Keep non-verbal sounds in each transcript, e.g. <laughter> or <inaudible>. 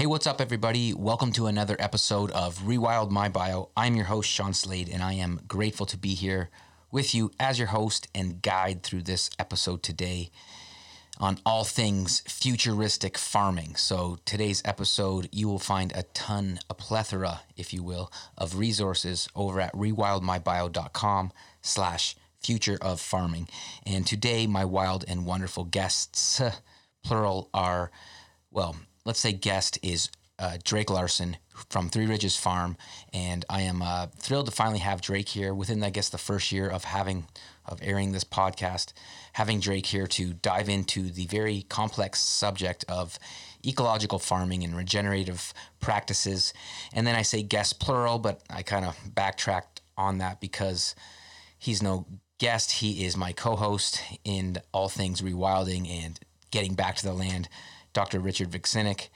Hey, what's up, everybody? Welcome to another episode of Rewild My Bio. I'm your host, Sean Slade, and I am grateful to be here with you as your host and guide through this episode today on all things futuristic farming. So, today's episode, you will find a ton, a plethora, if you will, of resources over at rewildmybio.com slash future of farming. And today, my wild and wonderful guests, plural, are, well, let's say guest is uh, Drake Larsen from Three Ridges Farm, and I am uh, thrilled to finally have Drake here within, I guess, the first year of having of airing this podcast. Having Drake here to dive into the very complex subject of ecological farming and regenerative practices, and then I say guest plural, but I kind of backtracked on that because he's no guest; he is my co-host in all things rewilding and getting back to the land. Dr. Richard Vuksinic,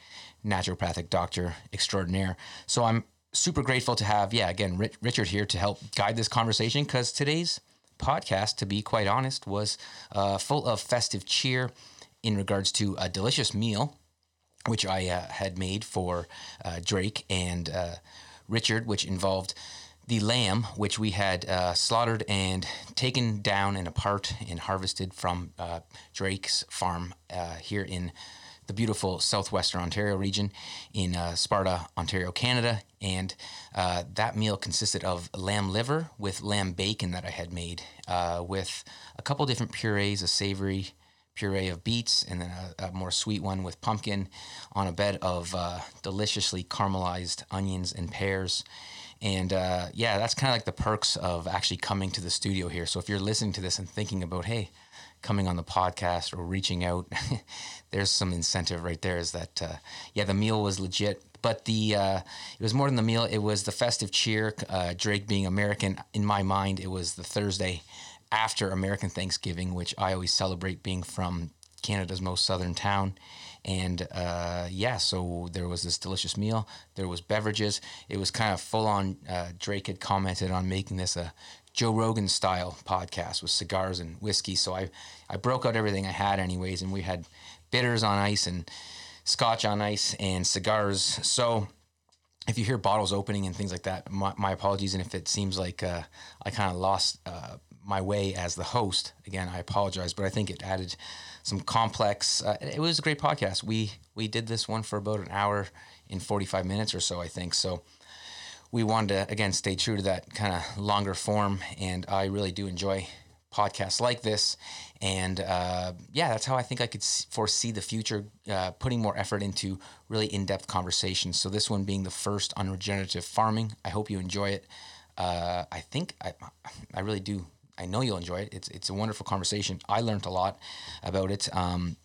naturopathic doctor extraordinaire. So I'm super grateful to have, yeah, again, Richard here to help guide this conversation because today's podcast, to be quite honest, was uh, full of festive cheer in regards to a delicious meal, which I uh, had made for uh, Drake and uh, Richard, which involved the lamb, which we had uh, slaughtered and taken down and apart and harvested from uh, Drake's farm here in the beautiful southwestern Ontario region in uh, Sparta, Ontario, Canada. And uh, that meal consisted of lamb liver with lamb bacon that I had made uh, with a couple different purees, a savory puree of beets, and then a, a more sweet one with pumpkin on a bed of uh, deliciously caramelized onions and pears. And uh, yeah, that's kind of like the perks of actually coming to the studio here. So if you're listening to this and thinking about, hey, coming on the podcast or reaching out, <laughs> there's some incentive right there. Is that uh, yeah, the meal was legit, but the uh, it was more than the meal. It was the festive cheer. Uh, Drake being American, in my mind, it was the Thursday after American Thanksgiving, which I always celebrate being from Canada's most southern town. And uh, yeah, so there was this delicious meal. There was beverages. It was kind of full on. Uh, Drake had commented on making this a Joe Rogan style podcast with cigars and whiskey. So I, I broke out everything I had anyways, and we had bitters on ice and scotch on ice and cigars. So if you hear bottles opening and things like that, my, my apologies. And if it seems like uh, I kind of lost uh, my way as the host, again, I apologize. But I think it added some complex. Uh, it was a great podcast. We we did this one for about an hour in forty five minutes or so, I think. So we wanted to again stay true to that kind of longer form, and I really do enjoy podcasts like this. And uh, yeah, that's how I think I could foresee the future, uh, putting more effort into really in depth conversations. So, this one being the first on regenerative farming. I hope you enjoy it. Uh, I think I, I really do. I know you'll enjoy it. It's, it's a wonderful conversation. I learned a lot about it. Um,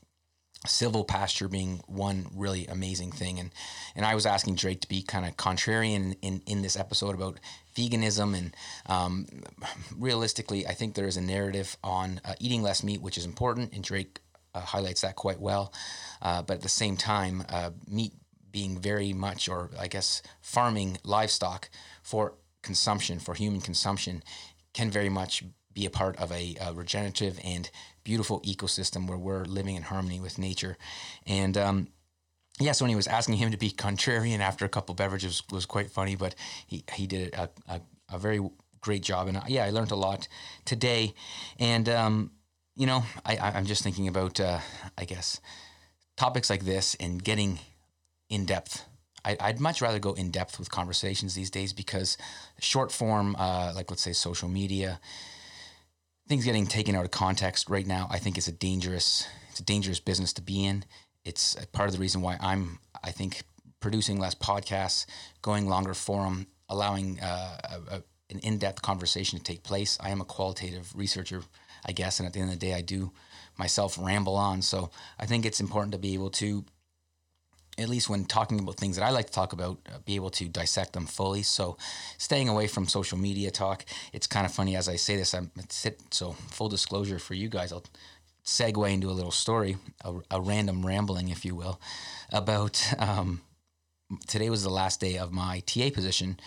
silvopasture being one really amazing thing. And and I was asking Drake to be kind of contrarian in in this episode about veganism. And um, realistically I think there is a narrative on uh, eating less meat which is important. And Drake uh, highlights that quite well. Uh, but at the same time uh, meat being very much or I guess farming livestock for consumption for human consumption can very much be a part of a, a regenerative and beautiful ecosystem where we're living in harmony with nature. And um, yeah, so when he was asking him to be contrarian after a couple beverages was quite funny, but he, he did a, a, a very great job. And yeah, I learned a lot today. And, um, you know, I, I'm just thinking about, uh, I guess, topics like this and getting in depth. I, would much rather go in depth with conversations these days because short form, uh, like let's say social media, things getting taken out of context right now, I think is a dangerous it's a dangerous business to be in. It's part of the reason why I'm I think producing less podcasts, going longer forum, allowing uh, a, a, an in-depth conversation to take place. I am a qualitative researcher, I guess, and at the end of the day, I do myself ramble on. So I think it's important to be able to at least when talking about things that I like to talk about, uh, be able to dissect them fully. So, staying away from social media talk. It's kind of funny as I say this. I'm so full disclosure for you guys. I'll segue into a little story, a, a random rambling, if you will, about um, today was the last day of my TA position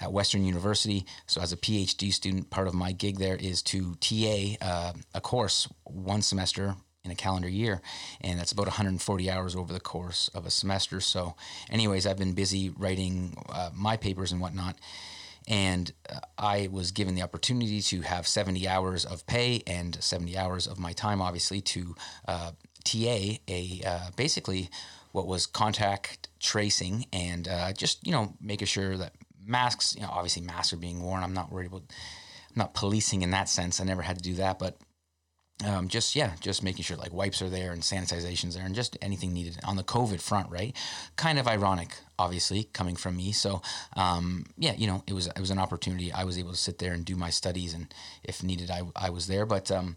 at Western University. So, as a PhD student, part of my gig there is to TA uh, a course one semester in a calendar year, and that's about 140 hours over the course of a semester. So, anyways, I've been busy writing uh, my papers and whatnot. And uh, I was given the opportunity to have 70 hours of pay and 70 hours of my time, obviously, to uh, TA a uh, basically what was contact tracing and uh, just you know making sure that masks, you know, obviously masks are being worn. I'm not worried about, I'm not policing in that sense. I never had to do that, but um, just yeah, just making sure like wipes are there and sanitization's there and just anything needed on the COVID front, right? Kind of ironic, obviously, coming from me. So um, yeah, you know, it was it was an opportunity. I was able to sit there and do my studies, and if needed, I I was there. But um,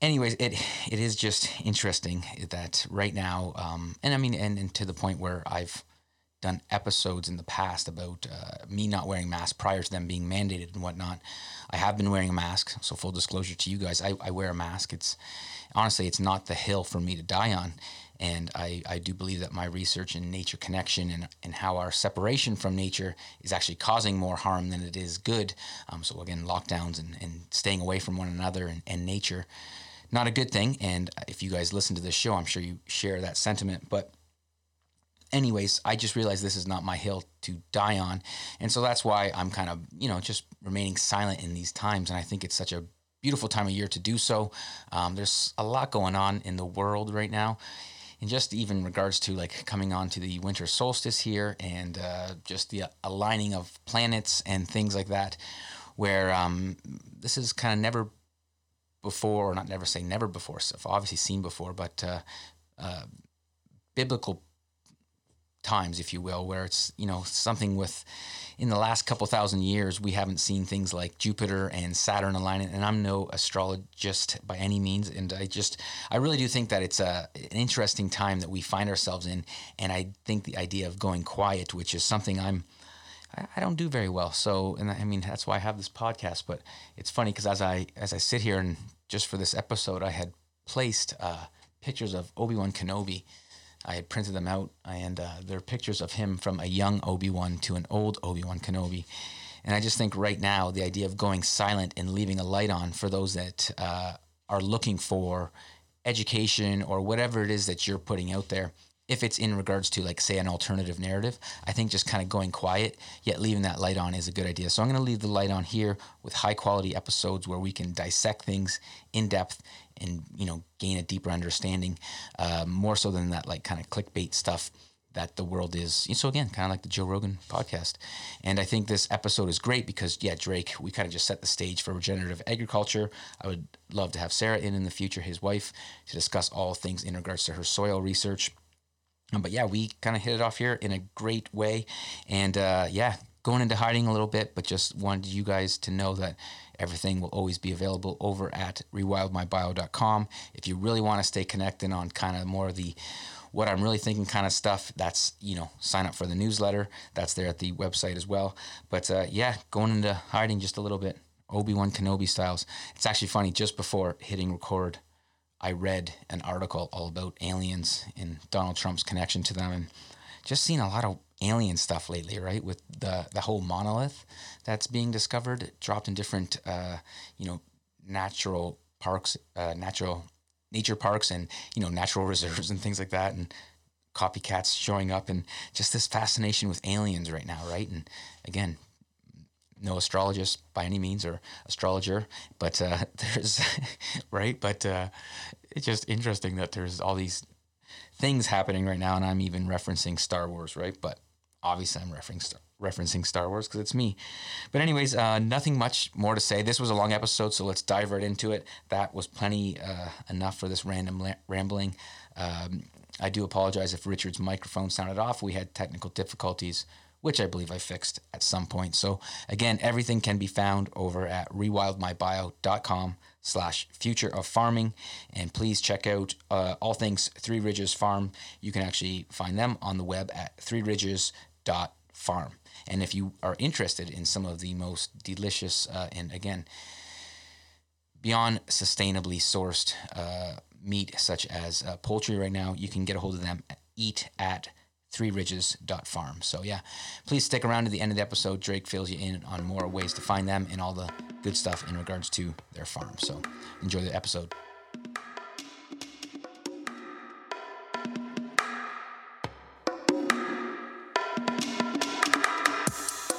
anyways, it it is just interesting that right now, um, and I mean, and, and to the point where I've done episodes in the past about uh, me not wearing masks prior to them being mandated and whatnot. I have been wearing a mask, so full disclosure to you guys, I, I wear a mask. It's honestly, it's not the hill for me to die on. And I, I do believe that my research in nature connection and, and how our separation from nature is actually causing more harm than it is good. Um, so, again, lockdowns and, and staying away from one another and, and nature, not a good thing. And if you guys listen to this show, I'm sure you share that sentiment. But anyways, I just realized this is not my hill to die on. And so that's why I'm kind of, you know, just remaining silent in these times. And I think it's such a beautiful time of year to do so. Um, there's a lot going on in the world right now. And just even regards to like coming on to the winter solstice here and uh, just the aligning of planets and things like that, where um, this is kind of never before, or not never say never before, so obviously seen before, but uh, uh, biblical times, if you will, where it's you know something with in the last couple thousand years we haven't seen things like Jupiter and Saturn aligning. And I'm no astrologist by any means, and I just I really do think that it's a an interesting time that we find ourselves in, and I think the idea of going quiet, which is something I'm. I don't do very well, so and I mean that's why I have this podcast. But it's funny because as I as I sit here and just for this episode, I had placed uh, pictures of Obi Wan Kenobi I had printed them out, and uh, they're pictures of him from a young Obi Wan to an old Obi Wan Kenobi. And I just think right now, the idea of going silent and leaving a light on for those that uh, are looking for education or whatever it is that you're putting out there, if it's in regards to, like, say, an alternative narrative, I think just kind of going quiet, yet leaving that light on is a good idea. So I'm going to leave the light on here with high quality episodes where we can dissect things in depth and you know gain a deeper understanding uh, more so than that like kind of clickbait stuff that the world is so again kind of like the joe rogan podcast. And i think this episode is great because yeah drake we kind of just set the stage for regenerative agriculture. I would love to have sara in in the future his wife to discuss all things in regards to her soil research. Um, but yeah we kind of hit it off here in a great way. And uh, yeah going into hiding a little bit but just wanted you guys to know that Everything will always be available over at rewildmybio.com. If you really want to stay connected on kind of more of the what I'm really thinking kind of stuff, that's, you know, sign up for the newsletter. That's there at the website as well. But uh, yeah, going into hiding just a little bit, Obi Wan Kenobi styles. It's actually funny, just before hitting record, I read an article all about aliens and Donald Trump's connection to them and just seen a lot of alien stuff lately, right? With the the whole monolith that's being discovered, dropped in different, uh, you know, natural parks, uh, natural nature parks, and you know, natural <laughs> reserves and things like that, and copycats showing up, and just this fascination with aliens right now, right? And again, no astrologist by any means or astrologer, but uh, <laughs> there's right. But uh, it's just interesting that there's all these things happening right now, and I'm even referencing Star Wars, right? But obviously, I'm referencing Star, Wars because it's me. But anyways, uh, nothing much more to say. This was a long episode, so let's dive right into it. That was plenty uh, enough for this random la- rambling. Um, I do apologize if Richard's microphone sounded off. We had technical difficulties, which I believe I fixed at some point. So again, everything can be found over at rewildmybio.com slash future of farming. And please check out uh, all things Three Ridges Farm. You can actually find them on the web at threeridges.farm. And if you are interested in some of the most delicious uh, and again, beyond sustainably sourced uh, meat, such as uh, poultry right now, you can get a hold of them. Eat at threeridges.farm. So, yeah, please stick around to the end of the episode. Drake fills you in on more ways to find them and all the good stuff in regards to their farm. So, enjoy the episode.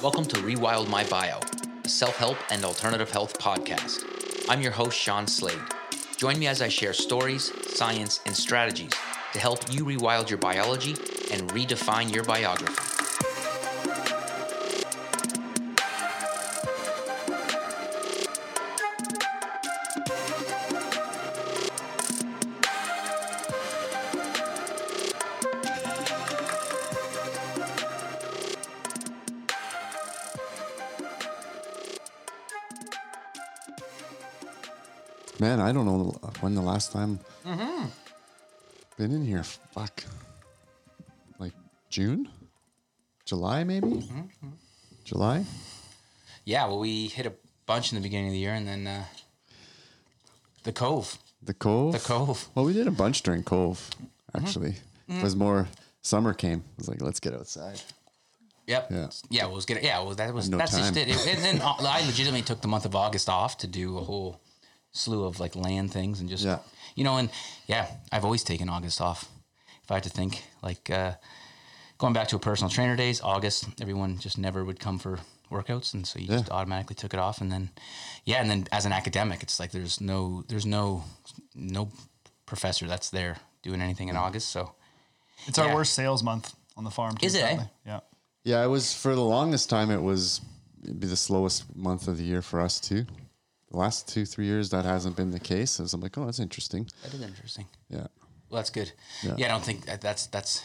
Welcome to Rewild My Bio, a self help and alternative health podcast. I'm your host, Sean Slade. Join me as I share stories, science, and strategies to help you rewild your biology and redefine your biography. Man, I don't know when the last time been in here. Fuck, like June, July, maybe. July. Yeah, well, we hit a bunch in the beginning of the year, and then uh, the Cove. The Cove. The Cove. Well, we did a bunch during Cove. Actually, it was more summer came. It was like let's get outside. Yep. Yeah. Yeah. Well, it was good. Yeah. Well, that was No that's just time. it. It- And then uh, I legitimately took the month of August off to do a whole slew of like land things and just Yeah. you know and yeah, I've always taken August off. If I had to think, like uh, going back to a personal trainer days, August, everyone just never would come for workouts, and so you just automatically took it off. And then yeah, and then as an academic, it's like there's no there's no no professor that's there doing anything in August. So It's our worst sales month on the farm. Too, Is it, eh? Yeah. Yeah, it was for the longest time. It was it'd be the slowest month of the year for us too. The last two three years that hasn't been the case. So I'm like, oh, that's interesting. that is interesting. Yeah. Well, that's good. Yeah. Yeah, I don't think that, that's that's.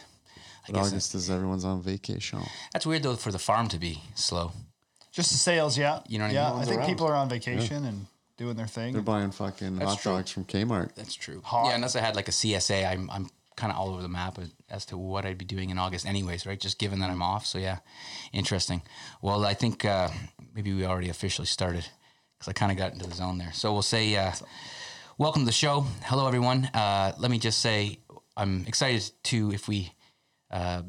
I guess August is everyone's on vacation. That's weird though for the farm to be slow. Just the sales, yeah. You know what I yeah, mean? I think people are on vacation and doing their thing. They're buying fucking That's hot true. dogs from Kmart. That's true. Hot. Yeah, unless I had like a CSA, I'm I'm kind of all over the map as to what I'd be doing in August, anyways, right? Just given that I'm off. So yeah, interesting. Well, I think uh, maybe we already officially started because I kind of got into the zone there. So we'll say, uh, welcome to the show. Hello, everyone. Uh, let me just say I'm excited to if we. Uh,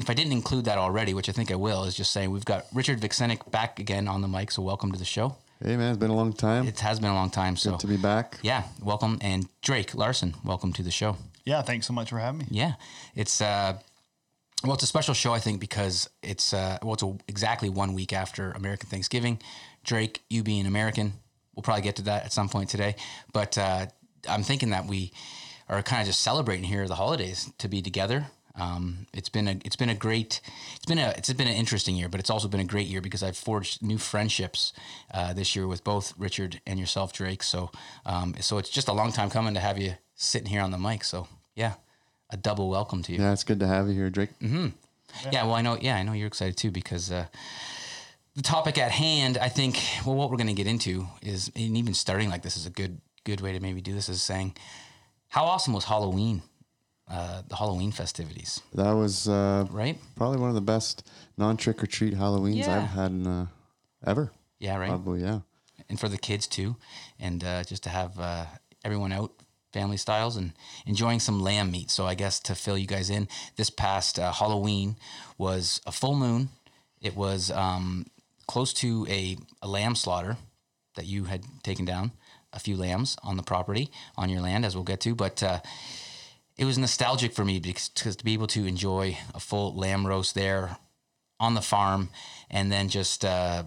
if I didn't include that already, which I think I will, is just saying we've got Richard Vuksinic back again on the mic. So welcome to the show. Hey man, it's been a long time. It has been a long time. So Good to be back. yeah, welcome. And Drake Larsen, welcome to the show. Yeah, thanks so much for having me. Yeah, it's uh, well, it's a special show, I think, because it's uh, well, it's a, exactly one week after American Thanksgiving. Drake, you being American, we'll probably get to that at some point today. But uh, I'm thinking that we are kind of just celebrating here the holidays to be together. Um, it's been a it's been a great it's been a it's been an interesting year, but it's also been a great year because I've forged new friendships uh, this year with both Richard and yourself, Drake. So um, so it's just a long time coming to have you sitting here on the mic. So yeah, a double welcome to you. Yeah, it's good to have you here, Drake. Mm-hmm. Yeah, well, I know. Yeah, I know you're excited too because uh, the topic at hand. I think. Well, what we're going to get into is, and even starting like this is a good good way to maybe do this. Is saying, how awesome was Halloween? Uh, the Halloween festivities, That was uh, right? probably one of the best non trick or treat Halloweens Yeah. I've had in, uh, ever. Yeah, right. Probably, yeah. and for the kids too, and uh, just to have uh, everyone out family styles and enjoying some lamb meat. So I guess to fill you guys in, this past uh, Halloween was a full moon. It was um, close to a, a lamb slaughter that you had taken down a few lambs on the property on your land, as we'll get to, but. Uh, it was nostalgic for me because, because to be able to enjoy a full lamb roast there on the farm and then just uh,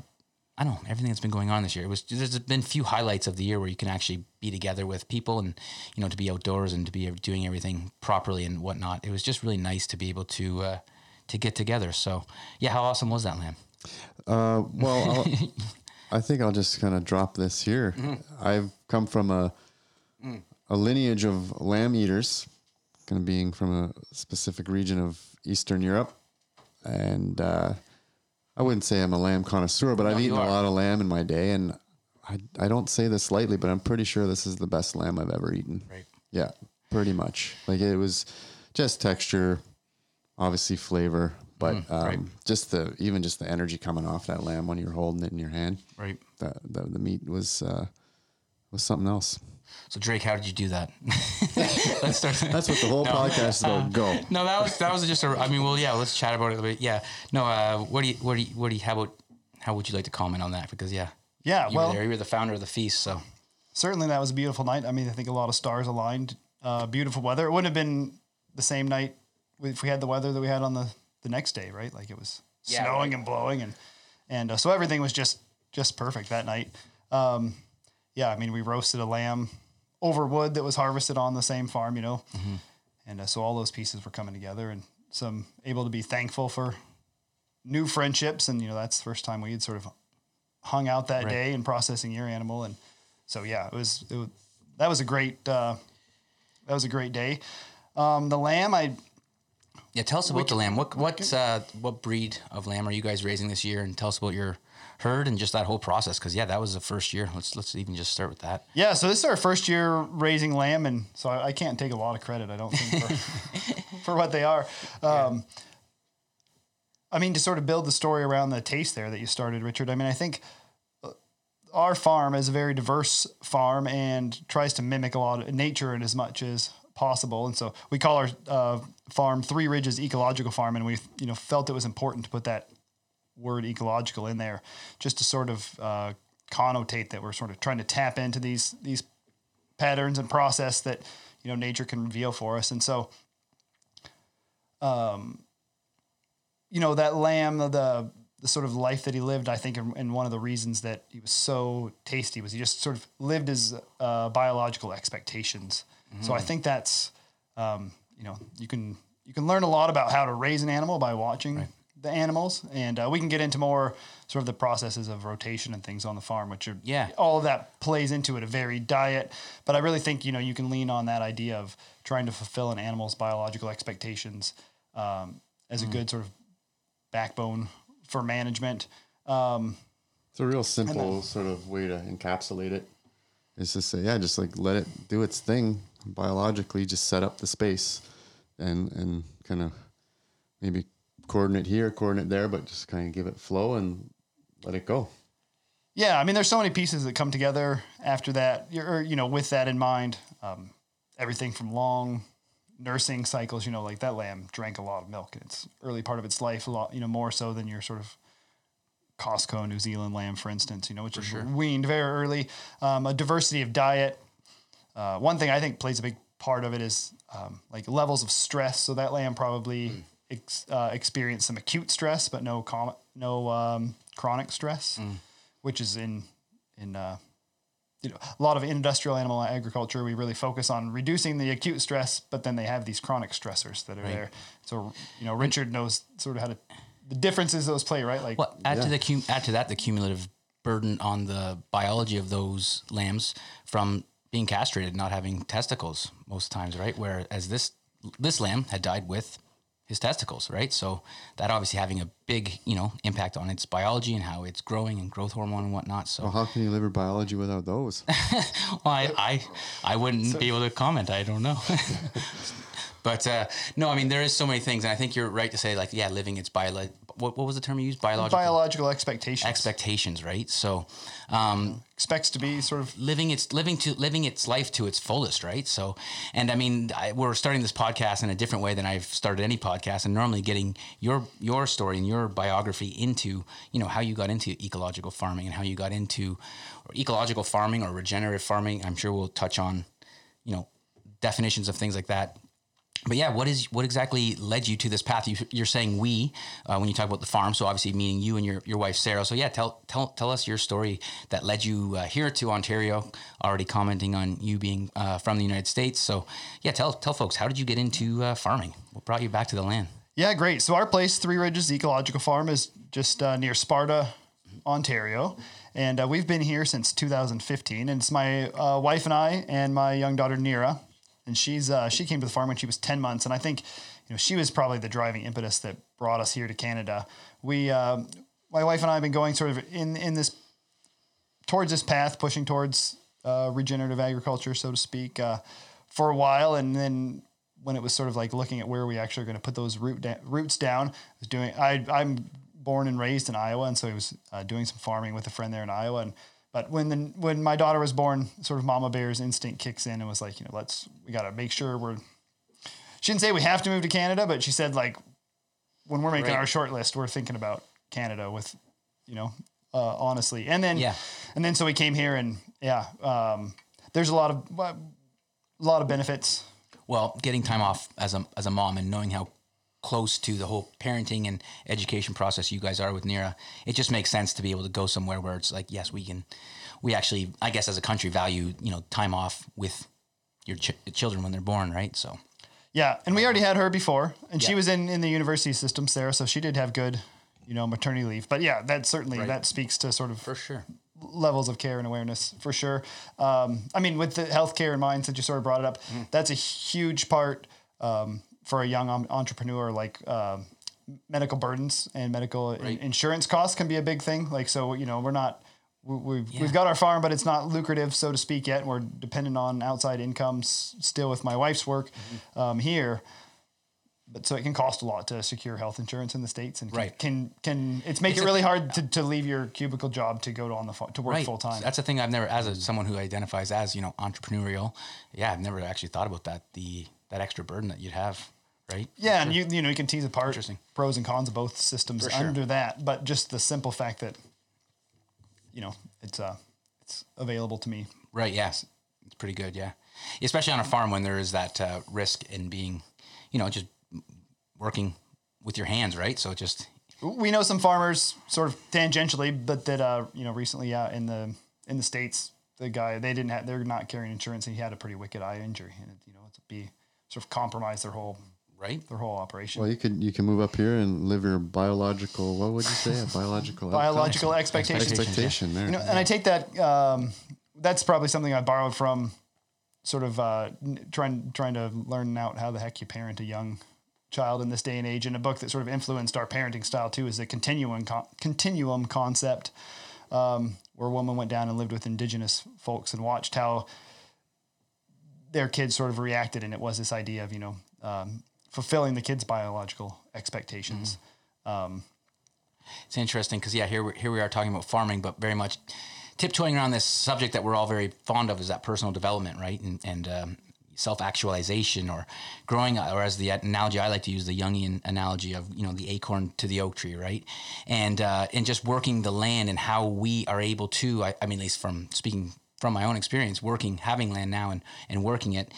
I don't know everything that's been going on this year. It was there's been few highlights of the year where you can actually be together with people and you know to be outdoors and to be doing everything properly and whatnot. It was just really nice to be able to uh, to get together. So yeah, how awesome was that lamb? Uh, well, I'll, <laughs> think I'll just kind of drop this here. Mm-hmm. I've come from a Mm. a lineage of lamb eaters, kind of being from a specific region of Eastern Europe, and uh, I wouldn't say I'm a lamb connoisseur, but I've you eaten a lot of lamb in my day, and I I don't say this lightly, but I'm pretty sure this is the best lamb I've ever eaten. Right. Yeah, pretty much. Like it was just texture, obviously flavor, but um, Mm, right. just the even just the energy coming off that lamb when you're holding it in your hand. Right. The the, the meat was uh, was something else. So Drake, how did you do that? <laughs> <laughs> Let's start. <laughs> That's what the whole podcast is about. Go. no, that was that was just a. I mean, well, yeah, let's chat about it a little bit. Yeah, no. Uh, what do you what do you what do you how about how would you like to comment on that? Because yeah, Yeah, you well, were there. You were the founder of the feast, so certainly that was a beautiful night. I mean, I think a lot of stars aligned. Uh, beautiful weather. It wouldn't have been the same night if we had the weather that we had on the, the next day, right? Like it was Yeah, snowing right. and blowing and and uh, so everything was just just perfect that night. Um, yeah, I mean, we roasted a lamb over wood that was harvested on the same farm, you know, and uh, so all those pieces were coming together, and some able to be thankful for new friendships, and you know that's the first time we had sort of hung out that Right. day and processing your animal, and so yeah, it was, it was that was a great uh, that was a great day. Um, the lamb, I Yeah, tell us about the lamb. What what uh, what breed of lamb are you guys raising this year? And tell us about your herd and just that whole process. Because yeah, that was the first year. Let's let's even just start with that. Yeah, so this is our first year raising lamb, and so I, I can't take a lot of credit. I don't think for, <laughs> for what they are. Um, I mean, to sort of build the story around the taste there that you started, Richard. I mean, I think uh, our farm is a very diverse farm and tries to mimic a lot of nature in as much as possible. And so we call our uh, farm Three Ridges Ecological Farm, and we you know felt it was important to put that word ecological in there just to sort of uh, connotate that we're sort of trying to tap into these these patterns and process that you know nature can reveal for us. And so um you know that lamb the the sort of life that he lived i think and one of the reasons that he was so tasty was he just sort of lived his uh, biological expectations. So i think that's um, you know you can you can learn a lot about how to raise an animal by watching the animals. And uh, we can get into more sort of the processes of rotation and things on the farm which are Yeah. all of that plays into it a varied diet. But i really think you know you can lean on that idea of trying to fulfill an animal's biological expectations um, as a good sort of backbone for management. Um, It's a real simple sort of way to encapsulate it. Is to say, yeah, just like let it do its thing biologically. Just set up the space, and and kind of maybe coordinate here, coordinate there, but just kind of give it flow and let it go. Yeah, I mean, there's so many pieces that come together after that. You're, or, you know, with that in mind, um, everything from long nursing cycles. You know, like that lamb drank a lot of milk in its early part of its life, a lot, you know, more so than your sort of Costco New Zealand lamb, for instance. You know, which is weaned very early. Um, a diversity of diet. Uh, one thing I think plays a big part of it is um, like levels of stress. So that lamb probably ex- uh, experienced some acute stress, but no com- no um, chronic stress, which is in in uh, you know a lot of industrial animal agriculture. We really focus on reducing the acute stress, but then they have these chronic stressors that are there. So you know, Richard knows sort of how to the differences those play, right? Like Well, add to the cum- add to that the cumulative burden on the biology of those lambs from being castrated, not having testicles most times, right? Whereas this this lamb had died with his testicles, right? So that obviously having a big, you know, impact on its biology and how it's growing and growth hormone and whatnot. So Well, how can you liver biology without those? <laughs> well, I, I, I wouldn't be able to comment. I don't know. <laughs> but uh, no, I mean, there is so many things. And I think you're right to say, like, yeah, living its bio. What, what was the term you used? Biological biological expectations expectations, right? So, um, expects to be sort of living its living to living its life to its fullest, right? So, and I mean, I, we're starting this podcast in a different way than I've started any podcast, and normally getting your your story and your biography into you know how you got into ecological farming and how you got into or ecological farming or regenerative farming. I'm sure we'll touch on you know definitions of things like that. But yeah, what is what exactly led you to this path? You, you're saying we uh, when you talk about the farm, so obviously meaning you and your, your wife Sara. So yeah, tell tell tell us your story that led you uh, here to Ontario. Already commenting on you being uh, from the United States. So yeah, tell tell folks how did you get into uh, farming? What brought you back to the land? Yeah, great. So our place, Three Ridges Ecological Farm, is just uh, near Sparta, Ontario, and uh, we've been here since 2015. And it's my wife and I, and my young daughter Nira, and she's uh, she came to the farm when she was 10 months, and I think you know she was probably the driving impetus that brought us here to Canada. We, uh, my wife and I, have been going sort of in in this towards this path, pushing towards uh, regenerative agriculture, so to speak, uh, for a while, and then when it was sort of like looking at where we actually are going to put those root da- roots down, was doing. I I'm born and raised in Iowa, and so I was uh, doing some farming with a friend there in Iowa, and. But when the when my daughter was born, sort of mama bear's instinct kicks in and was like, you know, let's we got to make sure we're. She didn't say we have to move to Canada, but she said like, when we're making Right. our short list, we're thinking about Canada with, you know, uh, honestly. And then Yeah. and then so we came here and yeah, um, there's a lot of a lot of benefits. Well, getting time off as a as a mom and knowing how close to the whole parenting and education process you guys are with Nira, it just makes sense to be able to go somewhere where it's like, yes, we can, we actually, I guess, as a country, value you know time off with your ch- children when they're born, right? So Yeah, and we already had her before, and she was in in the university system, Sara, so she did have good, you know, maternity leave. But yeah, that certainly Right. that speaks to sort of for sure, levels of care and awareness for sure. Um, I mean, with the healthcare in mind, since you sort of brought it up, Mm-hmm. that's a huge part um, for a young entrepreneur. Like um, medical burdens and medical in- Right. insurance costs can be a big thing. Like, so you know, we're not. we- We've, Yeah. we've got our farm, but it's not lucrative, so to speak, yet. We're dependent on outside incomes still with my wife's work Mm-hmm. um, here but so it can cost a lot to secure health insurance in the states and can Right. can, can it's make It's it a- really hard to, to leave your cubicle job to go to on the to work right? full time That's the thing I've never, as a, someone who identifies as you know entrepreneurial, yeah, I've never actually thought about that the that extra burden that you'd have, right? yeah and you you know you can tease apart Interesting. pros and cons of both systems sure. under that but just the simple fact that you know it's uh it's available to me Right. Yes. It's pretty good. Yeah. Especially on a farm when there is that uh, risk in being, you know, just working with your hands, right? So just, we know some farmers sort of tangentially but that uh you know recently yeah in the in the states the guy they didn't have they're not carrying insurance and he had a pretty wicked eye injury and it, you know it's be sort of compromise their whole right? their whole operation Well, you could you can move up here and live your biological. What would you say? A biological <laughs> biological <laughs> expectations. expectation there. You know, and I take that. Um, that's probably something I borrowed from, sort of uh, trying trying to learn out how the heck you parent a young child in this day and age. And a book that sort of influenced our parenting style too is the continuum con- continuum concept, um, where a woman went down and lived with indigenous folks and watched how their kids sort of reacted, and it was this idea of you know um, fulfilling the kids' biological expectations. It's interesting because, yeah, here, we- here we are talking about farming, but very much tiptoeing around this subject that we're all very fond of is that personal development, right? And, and um, self actualization or growing, or as the analogy I like to use, the Jungian analogy of, you know, the acorn to the oak tree, right? And, uh, and just working the land and how we are able to, I, I mean, at least from speaking from my own experience, working, having land now and, and working it,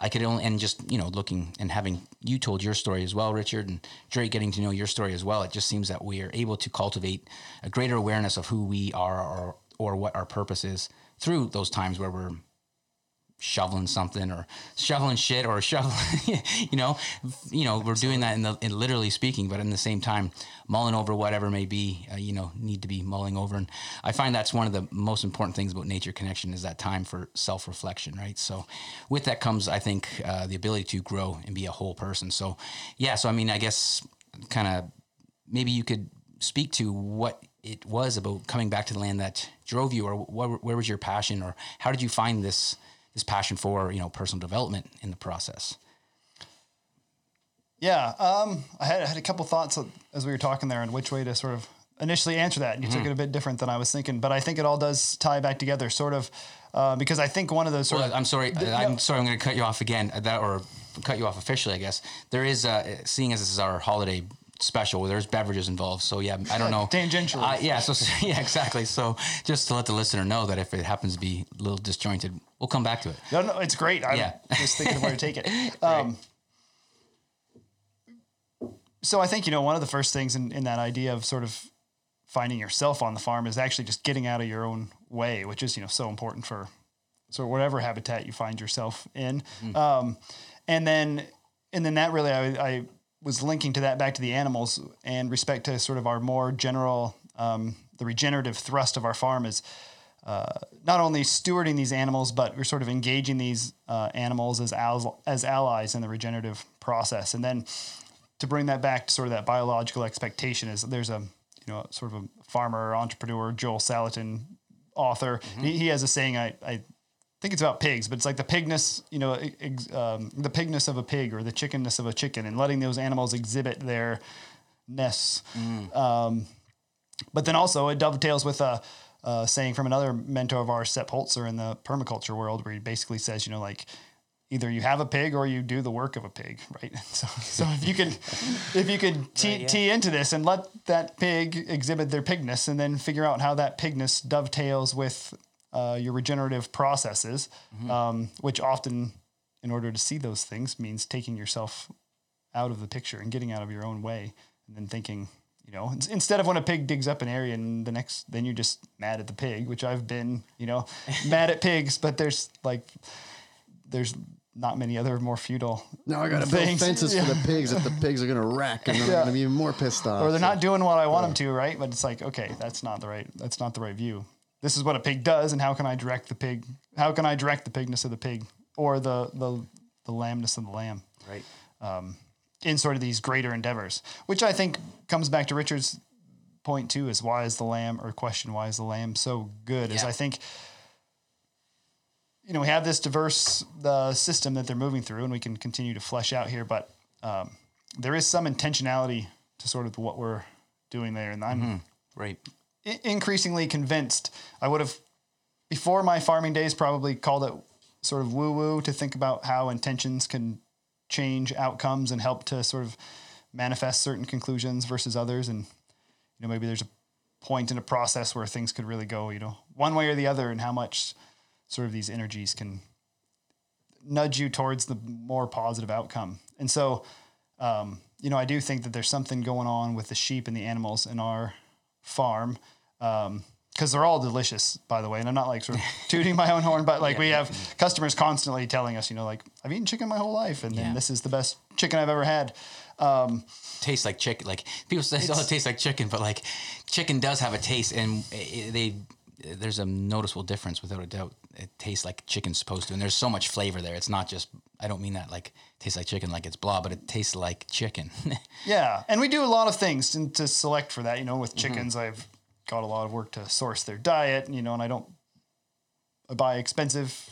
I could only, and just, you know, looking and having you told your story as well, Richard, and Drake getting to know your story as well. It just seems that we are able to cultivate a greater awareness of who we are or, or what our purpose is through those times where we're shoveling something or shoveling shit or <laughs> shoveling, you know, you know, we're doing that in the, in literally speaking, but in the same time, mulling over whatever may be, uh, you know, need to be mulling over. And I find that's one of the most important things about nature connection is that time for self-reflection, right? So with that comes, I think, uh, the ability to grow and be a whole person. So yeah, so I mean, I guess kind of maybe you could speak to what it was about coming back to the land that drove you or what, where was your passion or how did you find this this passion for you know personal development in the process. Yeah, um, I had, I had a couple thoughts as we were talking there on which way to sort of initially answer that, and you took it a bit different than I was thinking. But I think it all does tie back together, sort of, uh, because I think one of those sort well, of i'm sorry i'm sorry i'm going to cut you off again that or cut you off officially i guess. There is uh, seeing as this is our holiday special there's beverages involved so yeah i don't <laughs> know Tangentially. uh, yeah so <laughs> yeah exactly so just to let the listener know that if it happens to be a little disjointed we'll come back to it no, no, it's great. I'm Yeah. <laughs> just thinking of where to take it. Um, so I think you know one of the first things in, in that idea of sort of finding yourself on the farm is actually just getting out of your own way, which is you know so important for so whatever habitat you find yourself in. Um, and then and then that really I, I was linking to that back to the animals and respect to sort of our more general um, the regenerative thrust of our farm is uh, not only stewarding these animals, but we're sort of engaging these uh, animals as al- as allies in the regenerative process. And then to bring that back to sort of that biological expectation is there's a you know sort of a farmer entrepreneur Joel Salatin author. He, he has a saying I, I think it's about pigs, but it's like the pigness you know ex, um, the pigness of a pig or the chickenness of a chicken, and letting those animals exhibit their ness. Um, but then also it dovetails with a, a saying from another mentor of ours, Sepp Holzer, in the permaculture world, where he basically says, you know, like either you have a pig or you do the work of a pig, <laughs> right? So, so if you could, if you could <laughs> tee, yeah. tee into this and let that pig exhibit their pigness, and then figure out how that pigness dovetails with uh, your regenerative processes, um, which often, in order to see those things, means taking yourself out of the picture and getting out of your own way, and then thinking, you know, instead of when a pig digs up an area and the next, then you're just mad at the pig, which I've been, you know, <laughs> mad at pigs, but there's like, there's not many other more futile. Now I got to build fences Yeah. for the <laughs> pigs that the pigs are going to wreck, and then I'm Yeah. going to be even more pissed off. or they're So- not doing what I want them to, right? But it's like, okay, that's not the right, that's not the right view. This is what a pig does, and how can I direct the pig? How can I direct the pigness of the pig or the the the lambness of the lamb Right. Um, in sort of these greater endeavors? Which I think comes back to Richard's point too, is why is the lamb or question why is the lamb so good? Is I think you know we have this diverse uh, system that they're moving through, and we can continue to flesh out here, but um, there is some intentionality to sort of what we're doing there, and I'm Right. Increasingly convinced. I would have before my farming days probably called it sort of woo woo to think about how intentions can change outcomes and help to sort of manifest certain conclusions versus others and you know maybe there's a point in a process where things could really go you know one way or the other and how much sort of these energies can nudge you towards the more positive outcome and so um, you know i do think that there's something going on with the sheep and the animals in our farm because they're all delicious, by the way. And I'm not like sort of <laughs> tooting my own horn, but like we have customers constantly telling us, you know, like I've eaten chicken my whole life, and Yeah. then this is the best chicken I've ever had. Um, tastes like chicken. Like people say, oh, it tastes like chicken, but like chicken does have a taste, and it, they there's a noticeable difference without a doubt. It tastes like chicken's supposed to, and there's so much flavor there. It's not just I don't mean that like tastes like chicken, like it's blah, but it tastes like chicken. <laughs> yeah, and we do a lot of things to, to select for that. You know, with chickens, I've got a lot of work to source their diet. You know, and I don't buy expensive,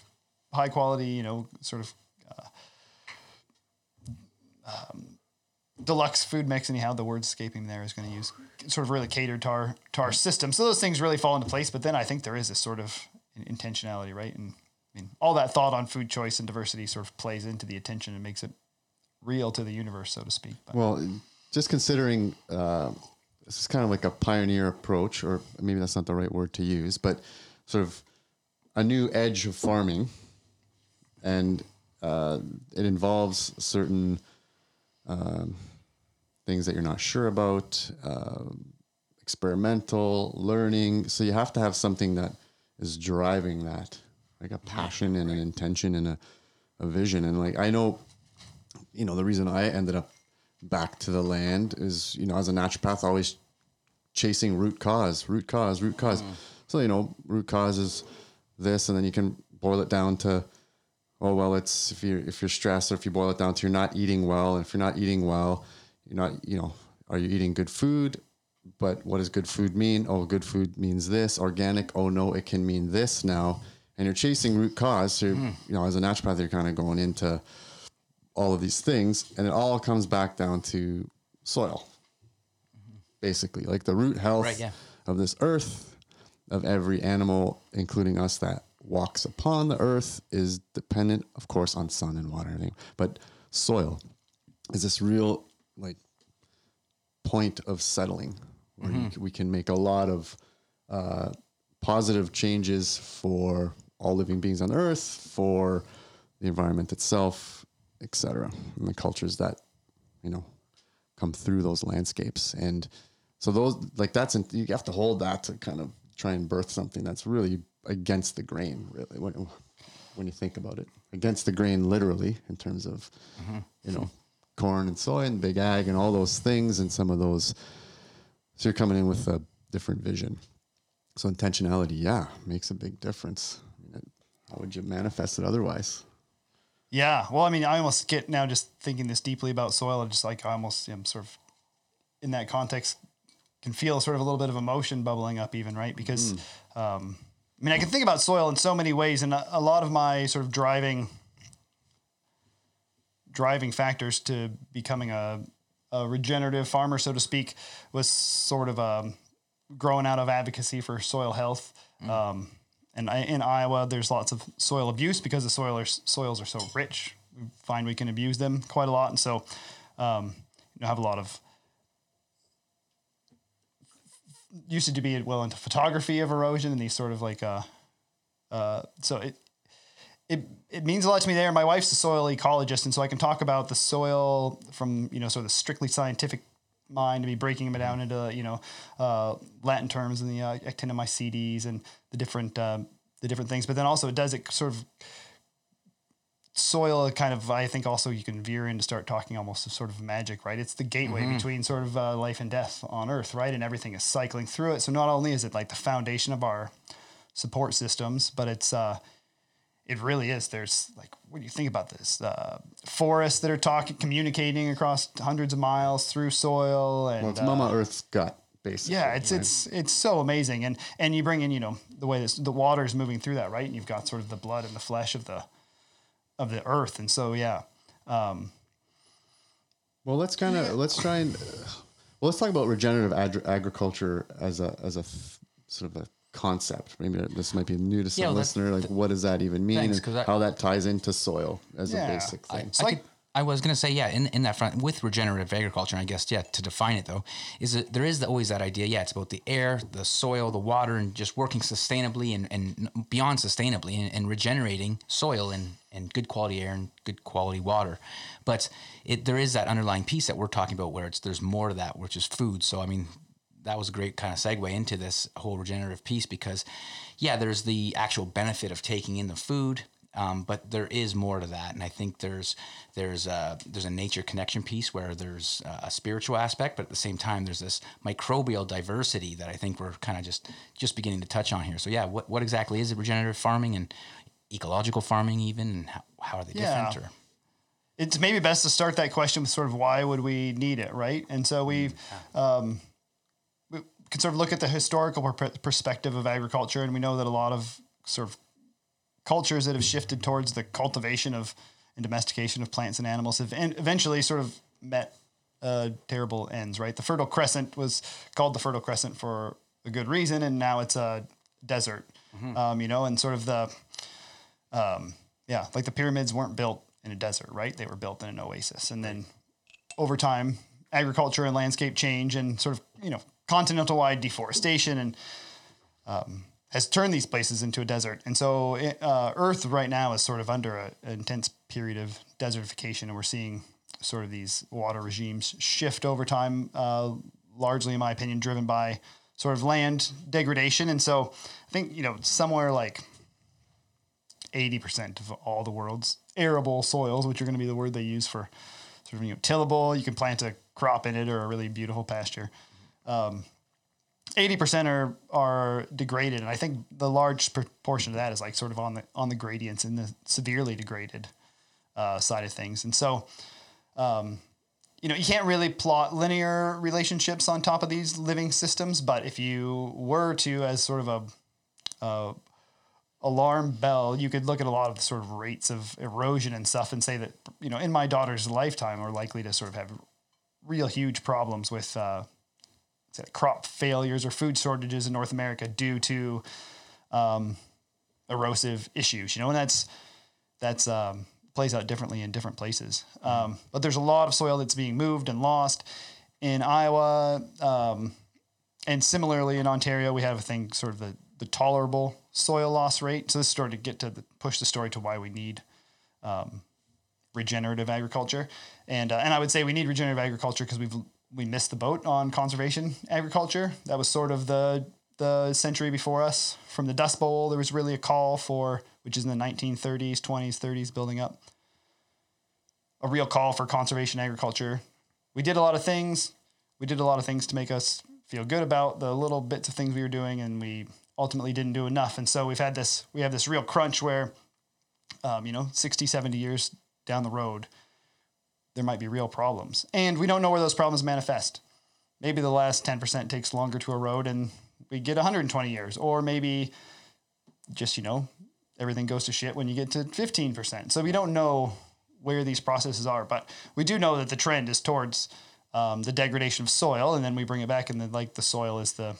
high quality. You know, sort of. Uh, um, deluxe food mix anyhow the word escaping there is going to use sort of really catered to our to our system so those things really fall into place but then i think there is this sort of intentionality right and i mean all that thought on food choice and diversity sort of plays into the attention and makes it real to the universe so to speak but Well, just considering uh, this is kind of like a pioneer approach, or maybe that's not the right word to use, but sort of a new edge of farming, and uh, it involves certain um, things that you're not sure about, uh, experimental learning. So you have to have something that is driving that, like a passion and an intention and a, a vision. And like I know you know, the reason I ended up back to the land is, you know, as a naturopath, always chasing root cause, root cause, root cause. Mm. So, you know, root cause is this, and then you can boil it down to, oh, well, it's if you're, if you're stressed or if you boil it down to you're not eating well. And if you're not eating well, you're not, you know, are you eating good food? But what does good food mean? Oh, good food means this. Organic, oh no, it can mean this now. And you're chasing root cause. So, you're, mm. you know, as a naturopath, you're kind of going into, all of these things, and it all comes back down to soil, basically, like the root health Right, yeah. of this earth, of every animal, including us that walks upon the earth, is dependent, of course, on sun and water and everything. But soil is this real like point of settling where you c- we can make a lot of uh, positive changes for all living beings on earth, for the environment itself, etc., and the cultures that you know come through those landscapes. And so those like that's you have to hold that to kind of try and birth something that's really against the grain, really when when you think about it, against the grain, literally in terms of mm-hmm. you know corn and soy and big ag and all those things and some of those. So you're coming in with a different vision. So intentionality, yeah, makes a big difference. I mean, How would you manifest it otherwise? Yeah well i mean i almost get now just thinking this deeply about soil just like i almost am sort of in that context can feel sort of a little bit of emotion bubbling up even right? Because um, i mean i can think about soil in so many ways and a, a lot of my sort of driving driving factors to becoming a, a regenerative farmer so to speak was sort of um, growing out of advocacy for soil health. Um, and in iowa there's lots of soil abuse because the soil are, soils are so rich. We find we can abuse them quite a lot. And so um, you know have a lot of used to be well into photography of erosion and these sort of like uh uh so it it it means a lot to me there. My wife's a soil ecologist, and so I can talk about the soil from you know sort of the strictly scientific mind to be breaking them down into you know uh, Latin terms and the uh, actinomycetes and the different um, the different things. But then also it does it sort of soil kind of I think also you can veer in to start talking almost of sort of magic, right? It's the gateway between sort of uh, life and death on Earth, right? And everything is cycling through it. So not only is it like the foundation of our support systems, but it's uh, it really is. There's like, what do you think about this? Uh, forests that are talking, communicating across hundreds of miles through soil, and Well, it's uh, Mama Earth's gut, basically. yeah, it's right? it's it's so amazing, and and you bring in you know the way this the water is moving through that, right? And you've got sort of the blood and the flesh of the of the earth, and so yeah, um, Well, let's kind of let's try and uh, well, let's talk about regenerative agri- agriculture as a as a f- sort of a concept. Maybe this might be new to some Yeah, well, listener. Like, what does that even mean, Thanks, and 'cause I- how that ties into soil as Yeah. a basic I, thing? I, like- could, I was going to say, yeah, in, in that front with regenerative agriculture, and I guess, yeah, to define it though, is that there is always that idea. Yeah, it's about the air, the soil, the water, and just working sustainably and, and beyond sustainably and, and regenerating soil and, and good quality air and good quality water. But it, there is that underlying piece that we're talking about where it's there's more to that, which is food. So, I mean, that was a great kind of segue into this whole regenerative piece because, yeah, there's the actual benefit of taking in the food, um, but there is more to that, and I think there's there's a there's a nature connection piece where there's a spiritual aspect, but at the same time there's this microbial diversity that I think we're kind of just just beginning to touch on here. So yeah, what what exactly is it regenerative farming and ecological farming even, and how, how are they Yeah. different? Or it's maybe best to start that question with sort of why would we need it, right? And so we've um, we can sort of look at the historical per- perspective of agriculture, and we know that a lot of sort of cultures that have shifted towards the cultivation of and domestication of plants and animals have en- eventually sort of met uh, terrible ends, right? The Fertile Crescent was called the Fertile Crescent for a good reason, and now it's a desert, um, you know, and sort of the um, yeah, like the pyramids weren't built in a desert, right? They were built in an oasis. And then over time, agriculture and landscape change and sort of, you know, continental wide deforestation and um, has turned these places into a desert. And so it, uh, Earth right now is sort of under a, an intense period of desertification. And we're seeing sort of these water regimes shift over time, uh, largely, in my opinion, driven by sort of land degradation. And so I think, you know, somewhere like 80% of all the world's arable soils, which are going to be the word they use for sort of, you know, tillable. You can plant a crop in it or a really beautiful pasture. Um, 80% are, are degraded. And I think the large proportion of that is like sort of on the, on the gradients in the severely degraded uh, side of things. And so, um, you know, you can't really plot linear relationships on top of these living systems, but if you were to, as sort of a, a alarm bell, you could look at a lot of the sort of rates of erosion and stuff and say that, you know, in my daughter's lifetime, we're likely to sort of have real huge problems with uh, crop failures or food shortages in North America due to um, erosive issues, you know, and that's, that's, um, plays out differently in different places. Um, but there's a lot of soil that's being moved and lost in Iowa. Um, and similarly in Ontario, we have a thing sort of the, the tolerable soil loss rate. So this started to get to the, push the story to why we need um, regenerative agriculture. And, uh, and I would say we need regenerative agriculture because we've, we missed the boat on conservation agriculture. That was sort of the, the century before us. From the Dust Bowl, there was really a call for, which is in the 1930s, 20s, 30s, building up a real call for conservation agriculture. We did a lot of things. We did a lot of things to make us feel good about the little bits of things we were doing, and we ultimately didn't do enough. And so we've had this, we have this real crunch where, um, you know, 60, 70 years down the road, there might be real problems. And we don't know where those problems manifest. Maybe the last 10% takes longer to erode and we get 120 years, or maybe just, you know, everything goes to shit when you get to 15%. So we don't know where these processes are, but we do know that the trend is towards um, the degradation of soil, and then we bring it back, and then like the soil is the,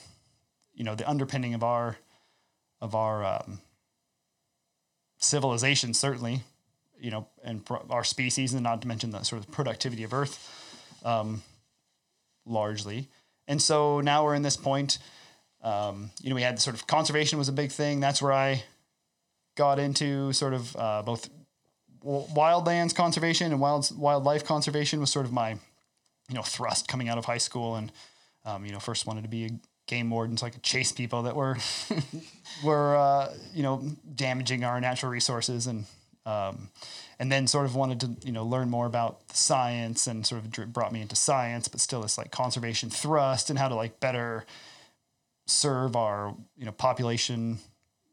you know, the underpinning of our, of our um, civilization, certainly, you know, and pro- our species, and not to mention the sort of productivity of Earth, um, largely. And so now we're in this point. Um, you know, we had sort of conservation was a big thing. That's where I got into sort of uh, both wildlands conservation and wild wildlife conservation was sort of my you know thrust coming out of high school and um, you know first wanted to be a game warden so I could chase people that were <laughs> were uh, you know damaging our natural resources and um, and then sort of wanted to you know learn more about science and sort of brought me into science but still this like conservation thrust and how to like better serve our you know population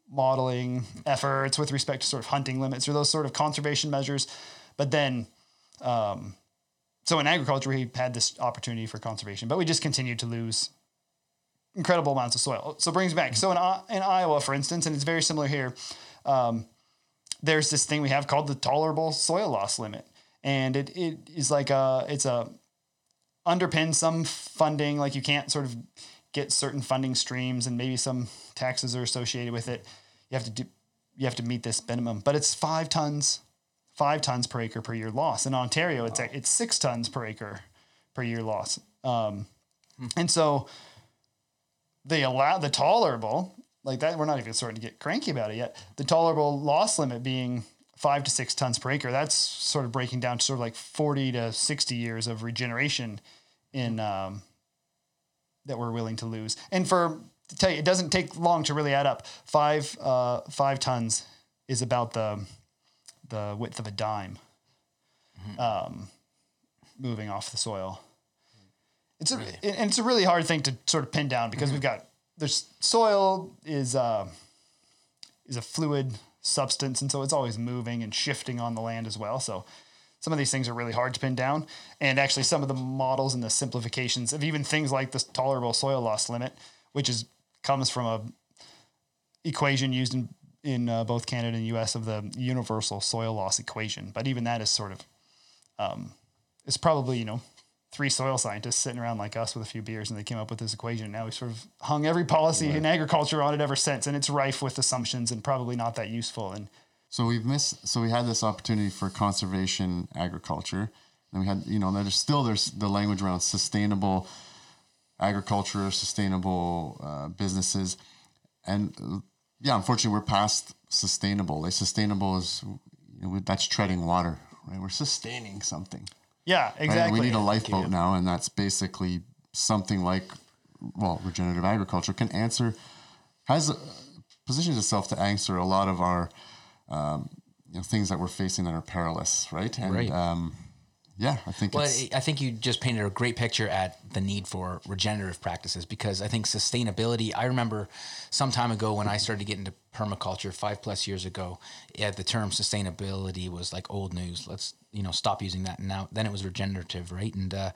modeling efforts with respect to sort of hunting limits or those sort of conservation measures. But then um, so in agriculture we had this opportunity for conservation but we just continued to lose incredible amounts of soil. So brings back. So in, in iowa for instance and it's very similar here um, there's this thing we have called the tolerable soil loss limit. And it, it is like a it's a underpin some funding like you can't sort of get certain funding streams and maybe some taxes are associated with it. You have to do you have to meet this minimum but it's five tons five tons per acre per year loss. In ontario it's it's six tons per acre per year loss. Um, and so they allow the tolerable like that we're not even starting to get cranky about it yet. The tolerable loss limit being five to six tons per acre that's sort of breaking down to sort of like 40 to 60 years of regeneration in um, that we're willing to lose. And for to tell you it doesn't take long to really add up. Five uh, five tons is about the the width of a dime um, moving off the soil. It's a, and it's a really hard thing to sort of pin down because we've got there's soil is uh, is a fluid substance, and so it's always moving and shifting on the land as well. So some of these things are really hard to pin down, and actually some of the models and the simplifications of even things like this tolerable soil loss limit, which is comes from a equation used in in uh, both Canada and U.S. of the universal soil loss equation. But even that is sort of um, it's probably you know three soil scientists sitting around like us with a few beers and they came up with this equation. Now we sort of hung every policy in agriculture on it ever since, and it's rife with assumptions and probably not that useful. And So we've missed. So we had this opportunity for conservation agriculture, and we had you know there's still there's the language around sustainable agriculture, sustainable uh, businesses, and yeah, unfortunately we're past sustainable. Like sustainable is you know, that's treading water, right? We're sustaining something. Yeah, Right? exactly. We need a lifeboat now, and that's basically something like, well, regenerative agriculture can answer, has uh, positions itself to answer a lot of our, um, you know, things that we're facing that are perilous, right? And Right. Um, yeah, I think Well, it's I think you just painted a great picture at the need for regenerative practices because I think sustainability. I remember some time ago when I started to get into permaculture five plus years ago, yeah, the term sustainability was like old news. Let's you know stop using that. And now then it was regenerative, right? And uh,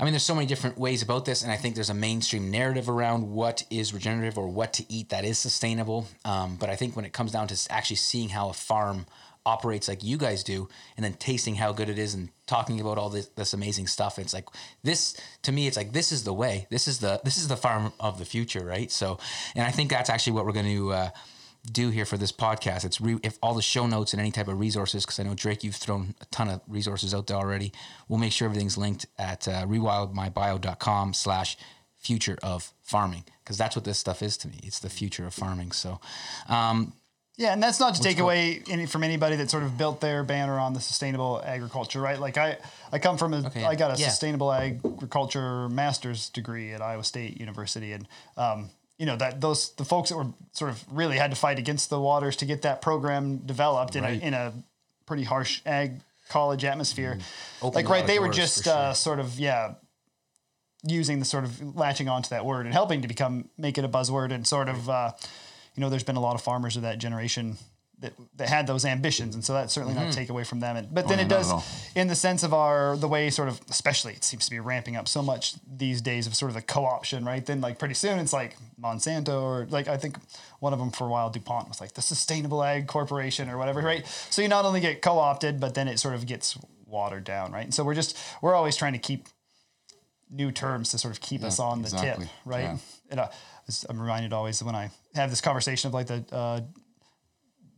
I mean, there's so many different ways about this, and I think there's a mainstream narrative around what is regenerative or what to eat that is sustainable. Um, but I think when it comes down to actually seeing how a farm operates like you guys do, and then tasting how good it is, and talking about all this, this amazing stuff, it's like this to me. It's like this is the way. This is the this is the farm of the future, right? So, and I think that's actually what we're going to. Uh, do here for this podcast. It's re- if all the show notes and any type of resources, because I know Drake, you've thrown a ton of resources out there already. We'll make sure everything's linked at uh, rewildmybio.com slash future of farming, because that's what this stuff is to me. It's the future of farming. So, um, Yeah, and that's not to take away any from anybody that sort of built their banner on the sustainable agriculture, right? Like I, I come from a, I Okay, yeah. got a Yeah. sustainable agriculture master's degree at Iowa State University, and um, you know that those the folks that were sort of really had to fight against the waters to get that program developed Right. in a in a pretty harsh ag college atmosphere. Opened Like right, they were just sure. uh, sort of yeah using the sort of latching onto that word and helping to become make it a buzzword and sort of uh, you know there's been a lot of farmers of that generation that, that had those ambitions and so that's certainly not to take away from them and, but then yeah, it does in the sense of our the way sort of especially it seems to be ramping up so much these days of sort of the co-option right then like pretty soon it's like monsanto or like i think one of them for a while dupont was like the sustainable ag corporation or whatever right so you not only get co-opted but then it sort of gets watered down right and so we're just we're always trying to keep new terms to sort of keep us on the exactly. tip, right? Yeah. And uh, I'm reminded always when I have this conversation of like the uh,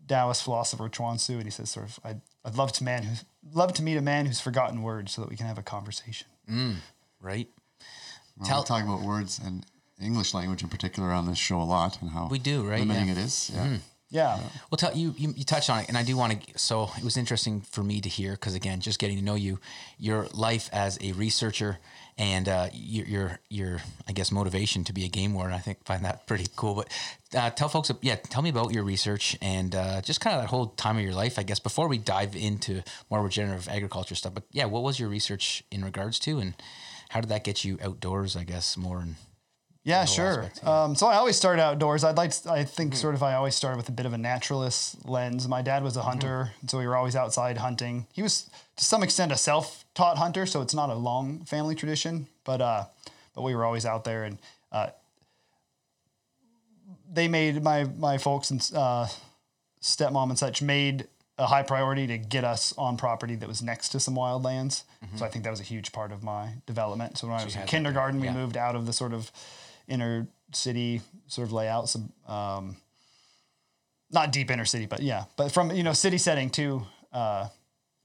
Taoist philosopher Chuang Tzu, and he says, sort of, I'd, I'd love to man who love to meet a man who's forgotten words so that we can have a conversation. right? well, tell- we're talking about words and English language in particular on this show a lot, and how We do, right? limiting Yeah. it is. Yeah, Yeah. Well, tell you, you you touched on it, and I do want to. So it was interesting for me to hear because again, just getting to know you, your life as a researcher, and uh, your your your I guess motivation to be a game warden. I think find that pretty cool. But uh, tell folks, yeah, tell me about your research and uh, just kind of that whole time of your life. I guess before we dive into more regenerative agriculture stuff. But yeah, what was your research in regards to, and how did that get you outdoors? I guess more and Yeah, sure. Um, so I always started outdoors. I'd like, to, I think, sort of, I always started with a bit of a naturalist lens. My dad was a hunter, and so we were always outside hunting. He was, to some extent, a self-taught hunter, so it's not a long family tradition, but uh, but we were always out there, and uh, they made my my folks and uh, stepmom and such made a high priority to get us on property that was next to some wildlands. So I think that was a huge part of my development. So when I was in kindergarten, we yeah. moved out of the sort of inner city sort of layout. So, um, not deep inner city, but yeah, but from you know city setting to uh,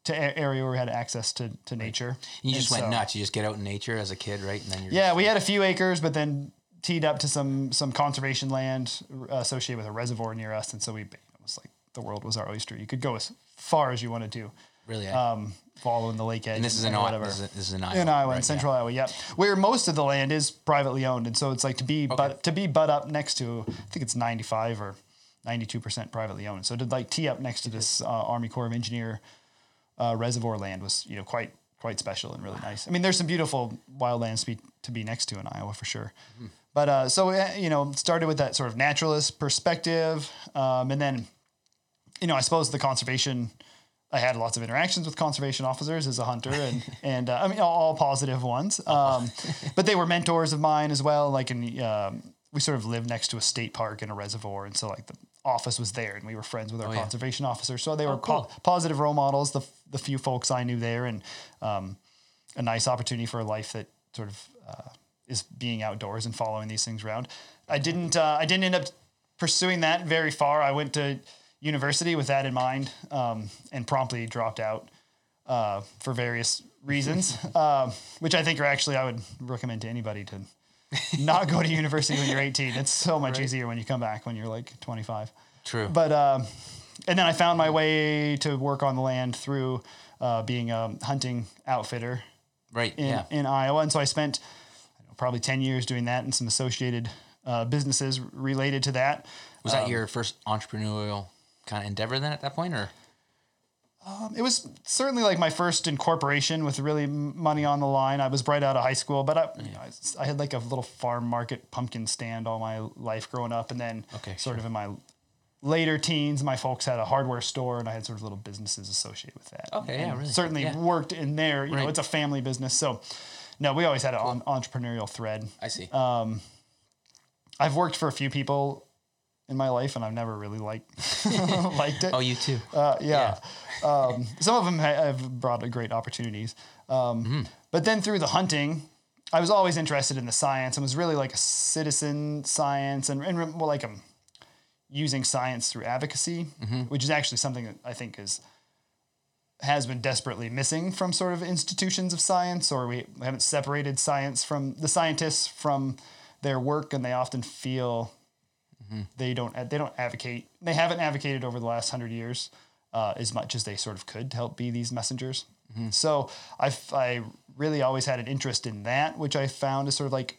to a- area where we had access to to nature. And you And just went so- nuts. You just get out in nature as a kid, right? And then you're yeah, we had a few acres, but then teed up to some some conservation land uh, associated with a reservoir near us, and so we it was like the world was our oyster. You could go as far as you wanted to, really. um, following the lake edge. and this is in Iowa. whatever. This is, this is in Iowa. in Iowa, right, in yeah. central Iowa. Yep, where most of the land is privately owned, and so it's like to be but to be butt up next to, I think it's ninety five or ninety two percent privately owned. So to like tee up next to this uh, Army Corps of Engineer uh, reservoir land was you know quite quite special and really nice. I mean, there's some beautiful wildlands to be to be next to in Iowa for sure. But uh, so uh, you know, started with that sort of naturalist perspective, um, and then you know, I suppose the conservation. I had lots of interactions with conservation officers as a hunter, and <laughs> and uh, I mean all, all positive ones. Um, but they were mentors of mine as well. Like, in um, we sort of lived next to a state park and a reservoir, and so like the office was there, and we were friends with our yeah. conservation officer. So they were cool. po- positive role models. The the few folks I knew there, and um, a nice opportunity for a life that sort of uh, is being outdoors and following these things around. I didn't uh, I didn't end up pursuing that very far. I went to university with that in mind um, and promptly dropped out uh, for various reasons, <laughs> um, which I think are actually I would recommend to anybody to not go to university when you're 18. It's so much easier when you come back when you're like 25. True. But um, and then I found my way to work on the land through uh, being a hunting outfitter right. in, yeah. in Iowa. And so I spent I know, probably 10 years doing that and some associated uh, businesses related to that. Was um, that your first entrepreneurial kind of endeavor then at that point, or It was certainly like my first incorporation with really money on the line. I was right out of high school, but I, you know, I I had like a little farm market pumpkin stand all my life growing up. And then Okay, sort of in my later teens, my folks had a hardware store and I had sort of little businesses associated with that. Okay, yeah, really. Certainly Yeah. worked in there. You know, it's a family business. So no, we always had an on entrepreneurial thread. I see. Uh, I've worked for a few people in my life and I've never really liked, <laughs> <laughs> liked it. oh, you too. Uh, yeah. Um, some of them have brought great opportunities. Um, But then through the hunting, I was always interested in the science and was really like a citizen science and, and more like I'm using science through advocacy, which is actually something that I think is has been desperately missing from sort of institutions of science, or we haven't separated science from the scientists from their work, and they often feel they don't they don't advocate they haven't advocated over the last hundred years uh, as much as they sort of could to help be these messengers. So I I really always had an interest in that, which I found is sort of like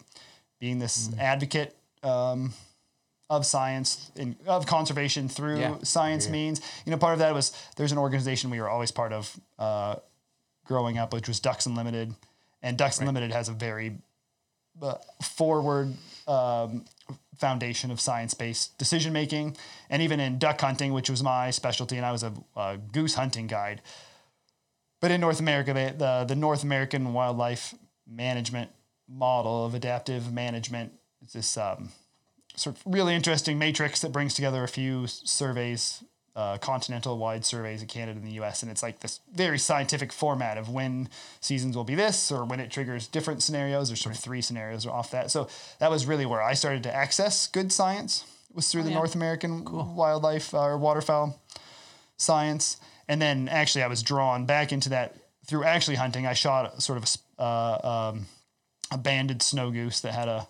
being this advocate um, of science and of conservation through Yeah. science means. You know, part of that was there's an organization we were always part of uh, growing up, which was Ducks Unlimited, and Ducks Unlimited has a very uh, forward um, foundation of science-based decision making, and even in duck hunting, which was my specialty, and I was a, a goose hunting guide. But in North America, they, the the North American wildlife management model of adaptive management is this um, sort of really interesting matrix that brings together a few surveys, uh, continental wide surveys in Canada and the US. And it's like this very scientific format of when seasons will be this or when it triggers different scenarios. There's sort of three scenarios off that. So that was really where I started to access good science was through the yeah. North American wildlife uh, or waterfowl science. And then actually I was drawn back into that through actually hunting. I shot sort of a, uh, um, a banded snow goose that had a,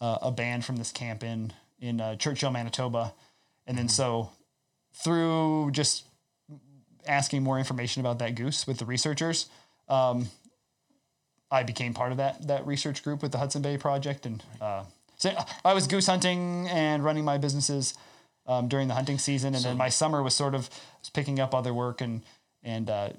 uh, a band from this camp in, in uh, Churchill, Manitoba. And then so through just asking more information about that goose with the researchers, um, I became part of that that research group with the Hudson Bay Project, and uh, so I was goose hunting and running my businesses um, during the hunting season, and then my summer was sort of was picking up other work and and uh,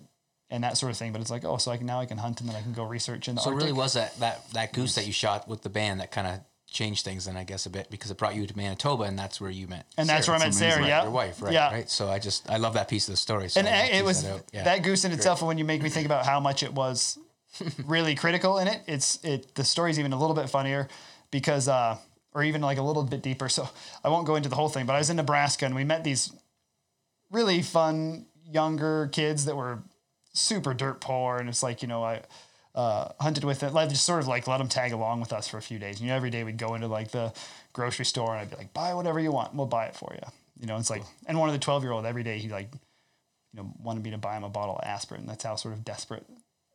and that sort of thing. But it's like, oh, so I can now I can hunt and then I can go research in the So it Arctic. really was that that that goose that you shot with the band that kind of changed things, then I guess a bit because it brought you to Manitoba, and that's where you met. and that's where I met Sara. Yeah, your wife, right? Yeah, Right. So I just I love that piece of the story. So and I it was that. Yeah. that goose in itself. When you make me think about how much it was <laughs> really critical in it, it's it. The story's even a little bit funnier because, uh, or even like a little bit deeper. So I won't go into the whole thing, but I was in Nebraska and we met these really fun younger kids that were super dirt poor, and it's like you know I. Uh, hunted with it, like just sort of like let them tag along with us for a few days. You know, every day we'd go into like the grocery store and I'd be like, buy whatever you want, we'll buy it for you. You know, it's like, and one of the twelve year old every day he like you know, wanted me to buy him a bottle of aspirin. That's how sort of desperate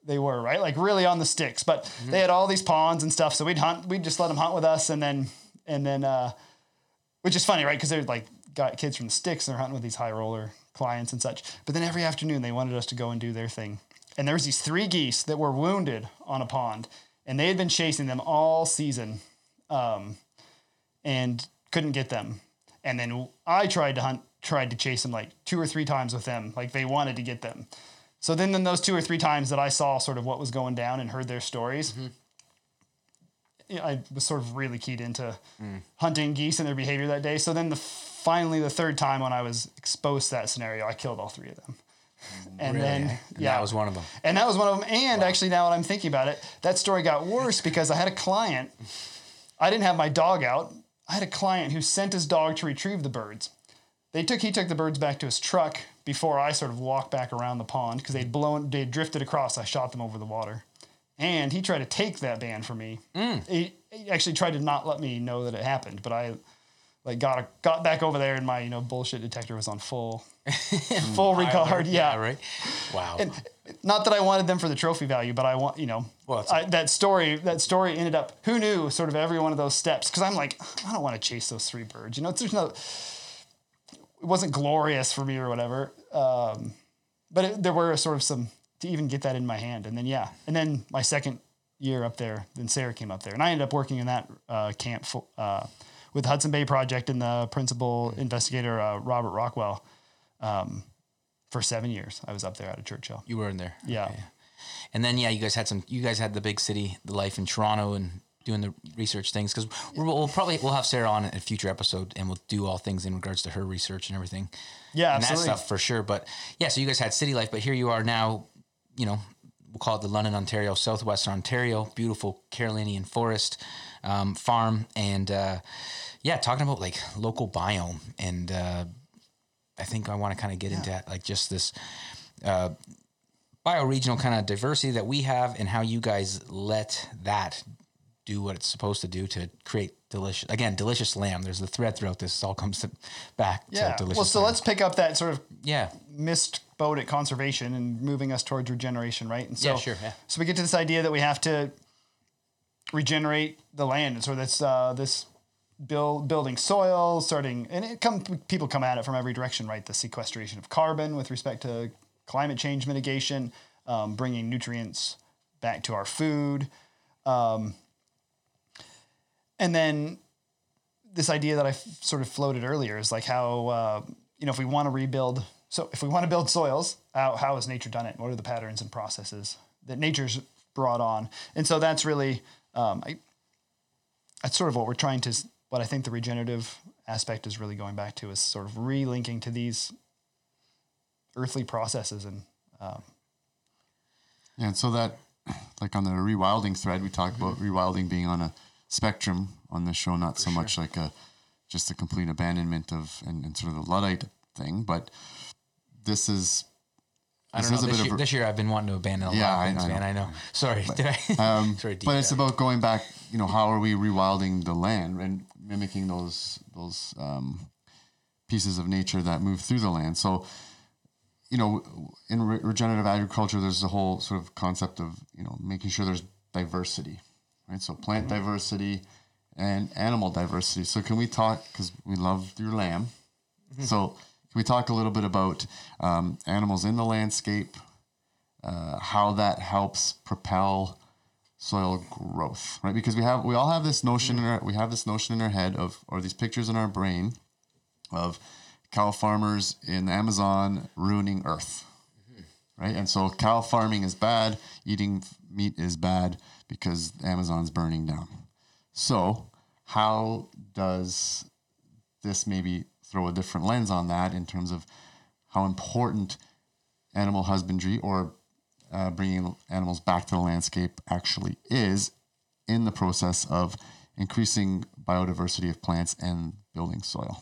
they were, right? Like really on the sticks. But they had all these ponds and stuff, so we'd hunt. We'd just let them hunt with us, and then and then, uh, which is funny, right? Because they're like got kids from the sticks, and they're hunting with these high roller clients and such. But then every afternoon they wanted us to go and do their thing. And there was these three geese that were wounded on a pond, and they had been chasing them all season, um, and couldn't get them. And then I tried to hunt, tried to chase them like two or three times with them. Like they wanted to get them. So then, then those two or three times that I saw sort of what was going down and heard their stories, yeah, I was sort of really keyed into hunting geese and their behavior that day. So then, the finally the third time when I was exposed to that scenario, I killed all three of them. And Really? then, yeah, that was one of them. and that was one of them. And actually, now that I'm thinking about it, that story got worse because I had a client. I didn't have my dog out. I had a client who sent his dog to retrieve the birds. They took he took the birds back to his truck before I sort of walked back around the pond because they'd blown they drifted across. I shot them over the water, and he tried to take that band from me. Mm. He, he actually tried to not let me know that it happened, but I like got got back over there and my you know bullshit detector was on full <laughs> full regard. Yeah. Right. Wow. Not that I wanted them for the trophy value, but I want you know Well, I, that story. That story ended up. Who knew? Sort of every one of those steps. Because I'm like, I don't want to chase those three birds. You know, there's no. It wasn't glorious for me or whatever. Um, but it, there were sort of some to even get that in my hand, and then yeah, and then my second year up there, then Sara came up there, and I ended up working in that uh, camp for, uh, with Hudson Bay Project and the principal investigator uh, Robert Rockwell. Um, for seven years, I was up there out of Churchill. you were in there. Yeah. Okay. And then yeah, you guys had some. You guys had the big city, the life in Toronto, and doing the research things because we'll, we'll probably we'll have Sara on in a future episode, and we'll do all things in regards to her research and everything. Yeah, and that absolutely. stuff for sure. But yeah, so you guys had city life, but here you are now. You know, we'll call it the London, Ontario, Southwestern Ontario, beautiful Carolinian forest um, farm, and uh, yeah, talking about like local biome, and uh, I think I want to kind of get into like just this uh, bioregional kind of diversity that we have, and how you guys let that do what it's supposed to do to create delicious again delicious lamb. There's the thread throughout this. It all comes to, back Yeah. to delicious. Well, so lamb. let's pick up that sort of yeah. missed boat at conservation and moving us towards regeneration, right? And so, Yeah, sure, yeah. So we get to this idea that we have to regenerate the land, and so that's uh, this build building soil, starting, and it come people come at it from every direction, right? The sequestration of carbon with respect to climate change mitigation, um, bringing nutrients back to our food, um, and then this idea that I f- sort of floated earlier is like how uh, you know if we want to rebuild, so if we want to build soils, how how has nature done it? What are the patterns and processes that nature's brought on? And so that's really um, I, that's sort of what we're trying to. What I think the regenerative aspect is really going back to is sort of relinking to these earthly processes and um, Yeah, and so that, like on the rewilding thread, we talked about rewilding being on a spectrum on the show, not so much like a just a complete abandonment of and, and sort of the luddite thing, but this is I don't This know. This year, a- this year I've been wanting to abandon a Yeah, lot I- of things, I man. know. I know. <laughs> Sorry, did I? <laughs> Um, Sorry, but it's about going back. You know, how are we rewilding the land and mimicking those those um, pieces of nature that move through the land? So, you know, in re- regenerative agriculture, there's the whole sort of concept of you know making sure there's diversity, right? So plant diversity and animal diversity. So can we talk? Because we love your lamb. So Can we talk a little bit about um, animals in the landscape, uh, how that helps propel soil growth, right? Because we have we all have this notion in our we have this notion in our head of or these pictures in our brain of cow farmers in the Amazon ruining Earth, right? And so cow farming is bad, eating meat is bad because Amazon's burning down. So how does this maybe throw a different lens on that in terms of how important animal husbandry or uh, bringing animals back to the landscape actually is in the process of increasing biodiversity of plants and building soil.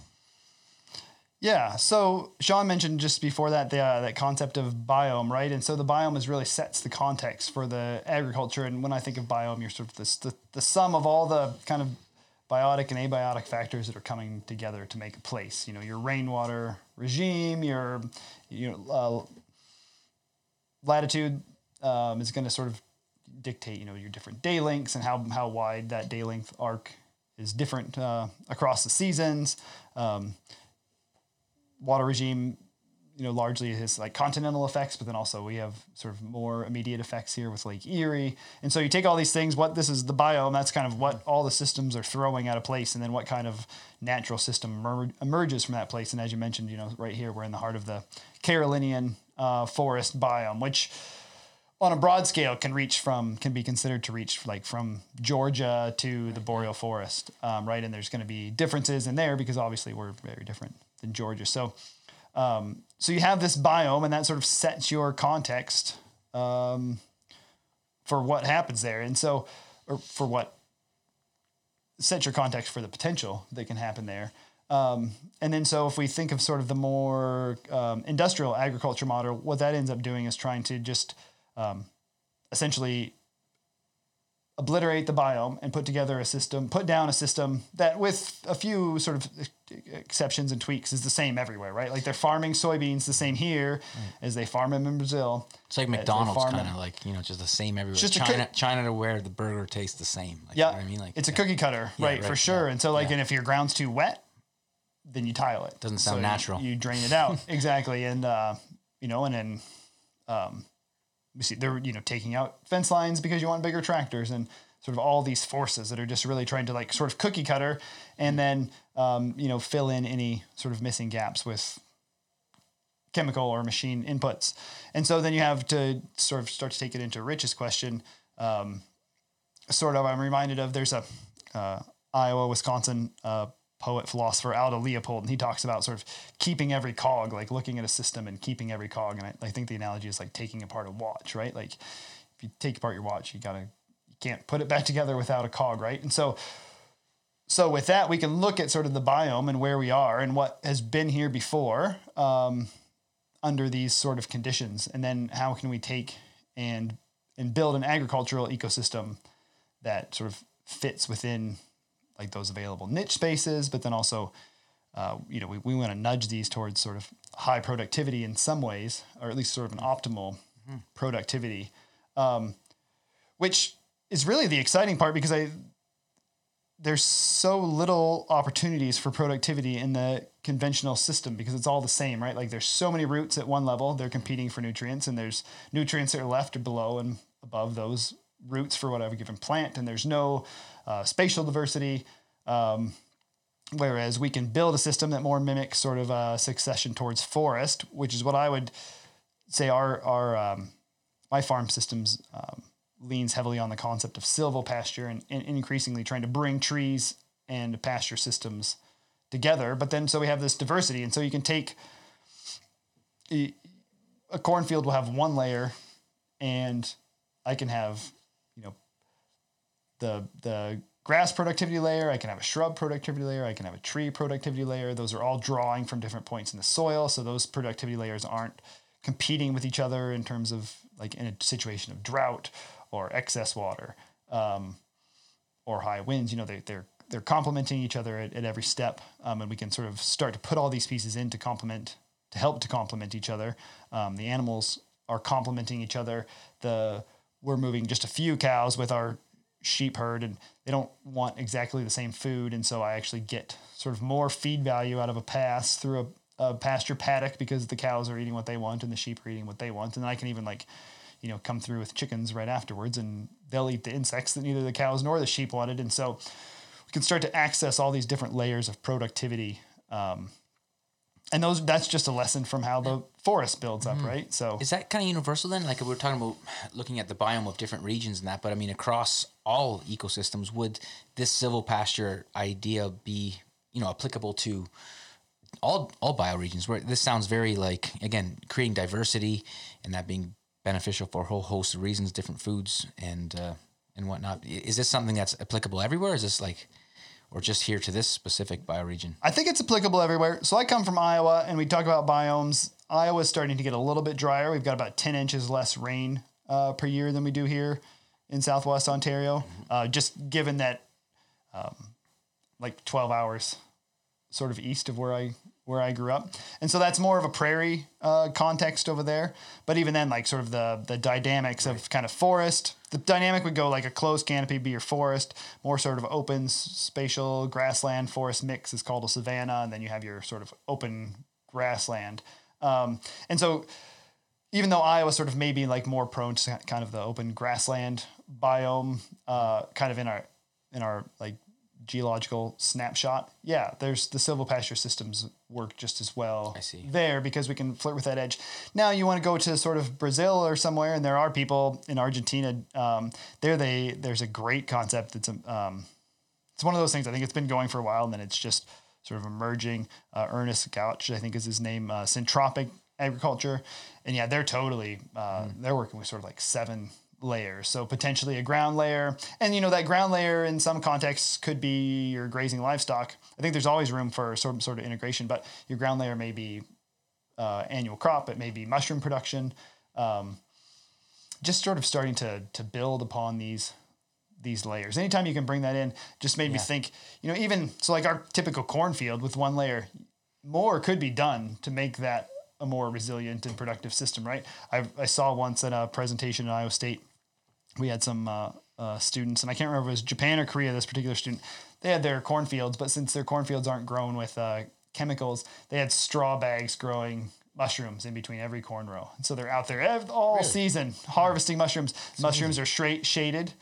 Yeah. So Sean mentioned just before that the uh, that concept of biome, right? And so the biome is really sets the context for the agriculture. And when I think of biome, you're sort of the the sum of all the kind of biotic and abiotic factors that are coming together to make a place. You know, your rainwater regime, your you know uh, latitude um, is going to sort of dictate you know your different day lengths and how how wide that day length arc is different uh, across the seasons. Um, water regime, you know, largely has like continental effects, but then also we have sort of more immediate effects here with Lake Erie. And so you take all these things, what this is the biome, that's kind of what all the systems are throwing out of place, and then what kind of natural system emer- emerges from that place. And as you mentioned, you know, right here we're in the heart of the Carolinian uh, forest biome, which on a broad scale can reach from can be considered to reach like from Georgia to the boreal forest, um, right? And there's going to be differences in there because obviously we're very different than Georgia. So, um, so you have this biome, and that sort of sets your context um, for what happens there, and so or for what sets your context for the potential that can happen there. Um, and then, so if we think of sort of the more um, industrial agriculture model, what that ends up doing is trying to just um, essentially obliterate the biome and put together a system, put down a system that, with a few sort of exceptions and tweaks, is the same everywhere, right? Like they're farming soybeans the same here as they farm them in Brazil. It's like McDonald's kind of like you know just the same everywhere. just China, cook- China to where the burger tastes the same. Like, Yeah, you know I mean like it's a yeah. cookie cutter, Yeah, right, for sure. yeah, And so, like, and if your ground's too wet, then you tile it. Doesn't sound So you- natural. You, drain it out <laughs> exactly, and uh, you know, and then um, we see they're you know taking out fence lines because you want bigger tractors and sort of all these forces that are just really trying to like sort of cookie cutter and then um, you know fill in any sort of missing gaps with chemical or machine inputs. And so then you have to sort of start to take it into Rich's question. Um, sort of, I'm reminded of there's a uh, Iowa, Wisconsin uh, poet philosopher Aldo Leopold, and he talks about sort of keeping every cog, like looking at a system and keeping every cog. And I, I think the analogy is like taking apart a watch, right? Like if you take apart your watch, you gotta you can't put it back together without a cog, right? And so so with that, we can look at sort of the biome and where we are and what has been here before um, under these sort of conditions, and then how can we take and and build an agricultural ecosystem that sort of fits within like those available niche spaces, but then also, uh, you know, we, we want to nudge these towards sort of high productivity in some ways, or at least sort of an optimal productivity, um, which is really the exciting part because I there's so little opportunities for productivity in the conventional system because it's all the same, right? Like there's so many roots at one level, they're competing for nutrients, and there's nutrients that are left or below and above those roots for whatever given plant, and there's no uh, spatial diversity. Um, whereas we can build a system that more mimics sort of a succession towards forest, which is what I would say our our um, my farm systems um, leans heavily on the concept of silvopasture and, and increasingly trying to bring trees and pasture systems together. But then so we have this diversity, and so you can take a a cornfield will have one layer, and I can have you know the the grass productivity layer, I can have a shrub productivity layer, I can have a tree productivity layer. Those are all drawing from different points in the soil, so those productivity layers aren't competing with each other in terms of like in a situation of drought or excess water um, or high winds. You know, they, they're they're complementing each other at, at every step, um, and we can sort of start to put all these pieces in to complement to help to complement each other. Um, the animals are complementing each other. The we're moving just a few cows with our sheep herd and they don't want exactly the same food. And so i actually get sort of more feed value out of a pass through a, a pasture paddock because the cows are eating what they want and the sheep are eating what they want, and then I can even like, you know, come through with chickens right afterwards, and they'll eat the insects that neither the cows nor the sheep wanted, and so we can start to access all these different layers of productivity. Um, and those that's just a lesson from how the forest builds up, right? So Is that kind of universal then? Like we're talking about looking at the biome of different regions and that, but I mean across all ecosystems, would this silvopasture idea be, you know, applicable to all all bioregions? Where this sounds very like again creating diversity and that being beneficial for a whole host of reasons, different foods and uh, and whatnot. Is this something that's applicable everywhere? Is this like, or just here to this specific bioregion? I think it's applicable everywhere. So I come from Iowa, and we talk about biomes. Iowa's starting to get a little bit drier. We've got about ten inches less rain uh, per year than we do here in Southwest Ontario. Uh, just given that, um, like twelve hours, sort of east of where I where I grew up, and so that's more of a prairie uh, context over there. But even then, like sort of the the dynamics of kind of forest. The dynamic would go like a closed canopy be your forest, more sort of open spatial grassland forest mix is called a savanna, and then you have your sort of open grassland. Um, and so even though Iowa sort of maybe like more prone to kind of the open grassland biome, uh, kind of in our in our like geological snapshot, yeah, there's the silvo pasture systems work just as well there because we can flirt with that edge. Now you want to go to sort of Brazil or somewhere, and there are people in Argentina. Um, there, they there's a great concept. It's a um, it's one of those things. I think it's been going for a while, and then it's just sort of emerging. Uh, Ernst Götsch, I think, is his name. Uh, syntropic agriculture, and yeah, they're totally uh, they're working with sort of like seven layers. So potentially a ground layer, and you know that ground layer in some contexts could be your grazing livestock. I think there's always room for some sort of integration, but your ground layer may be uh, annual crop, it may be mushroom production. Um, just sort of starting to to build upon these these layers. Anytime you can bring that in, just made me think. You know, even so, like our typical cornfield with one layer, more could be done to make that a more resilient and productive system. Right? I I saw once at a presentation at Iowa State, we had some uh, uh, students, and I can't remember if it was Japan or Korea. This particular student, they had their cornfields, but since their cornfields aren't grown with uh, chemicals, they had straw bags growing mushrooms in between every corn row. And so they're out there ev- all season harvesting mushrooms. mushrooms are straight shaded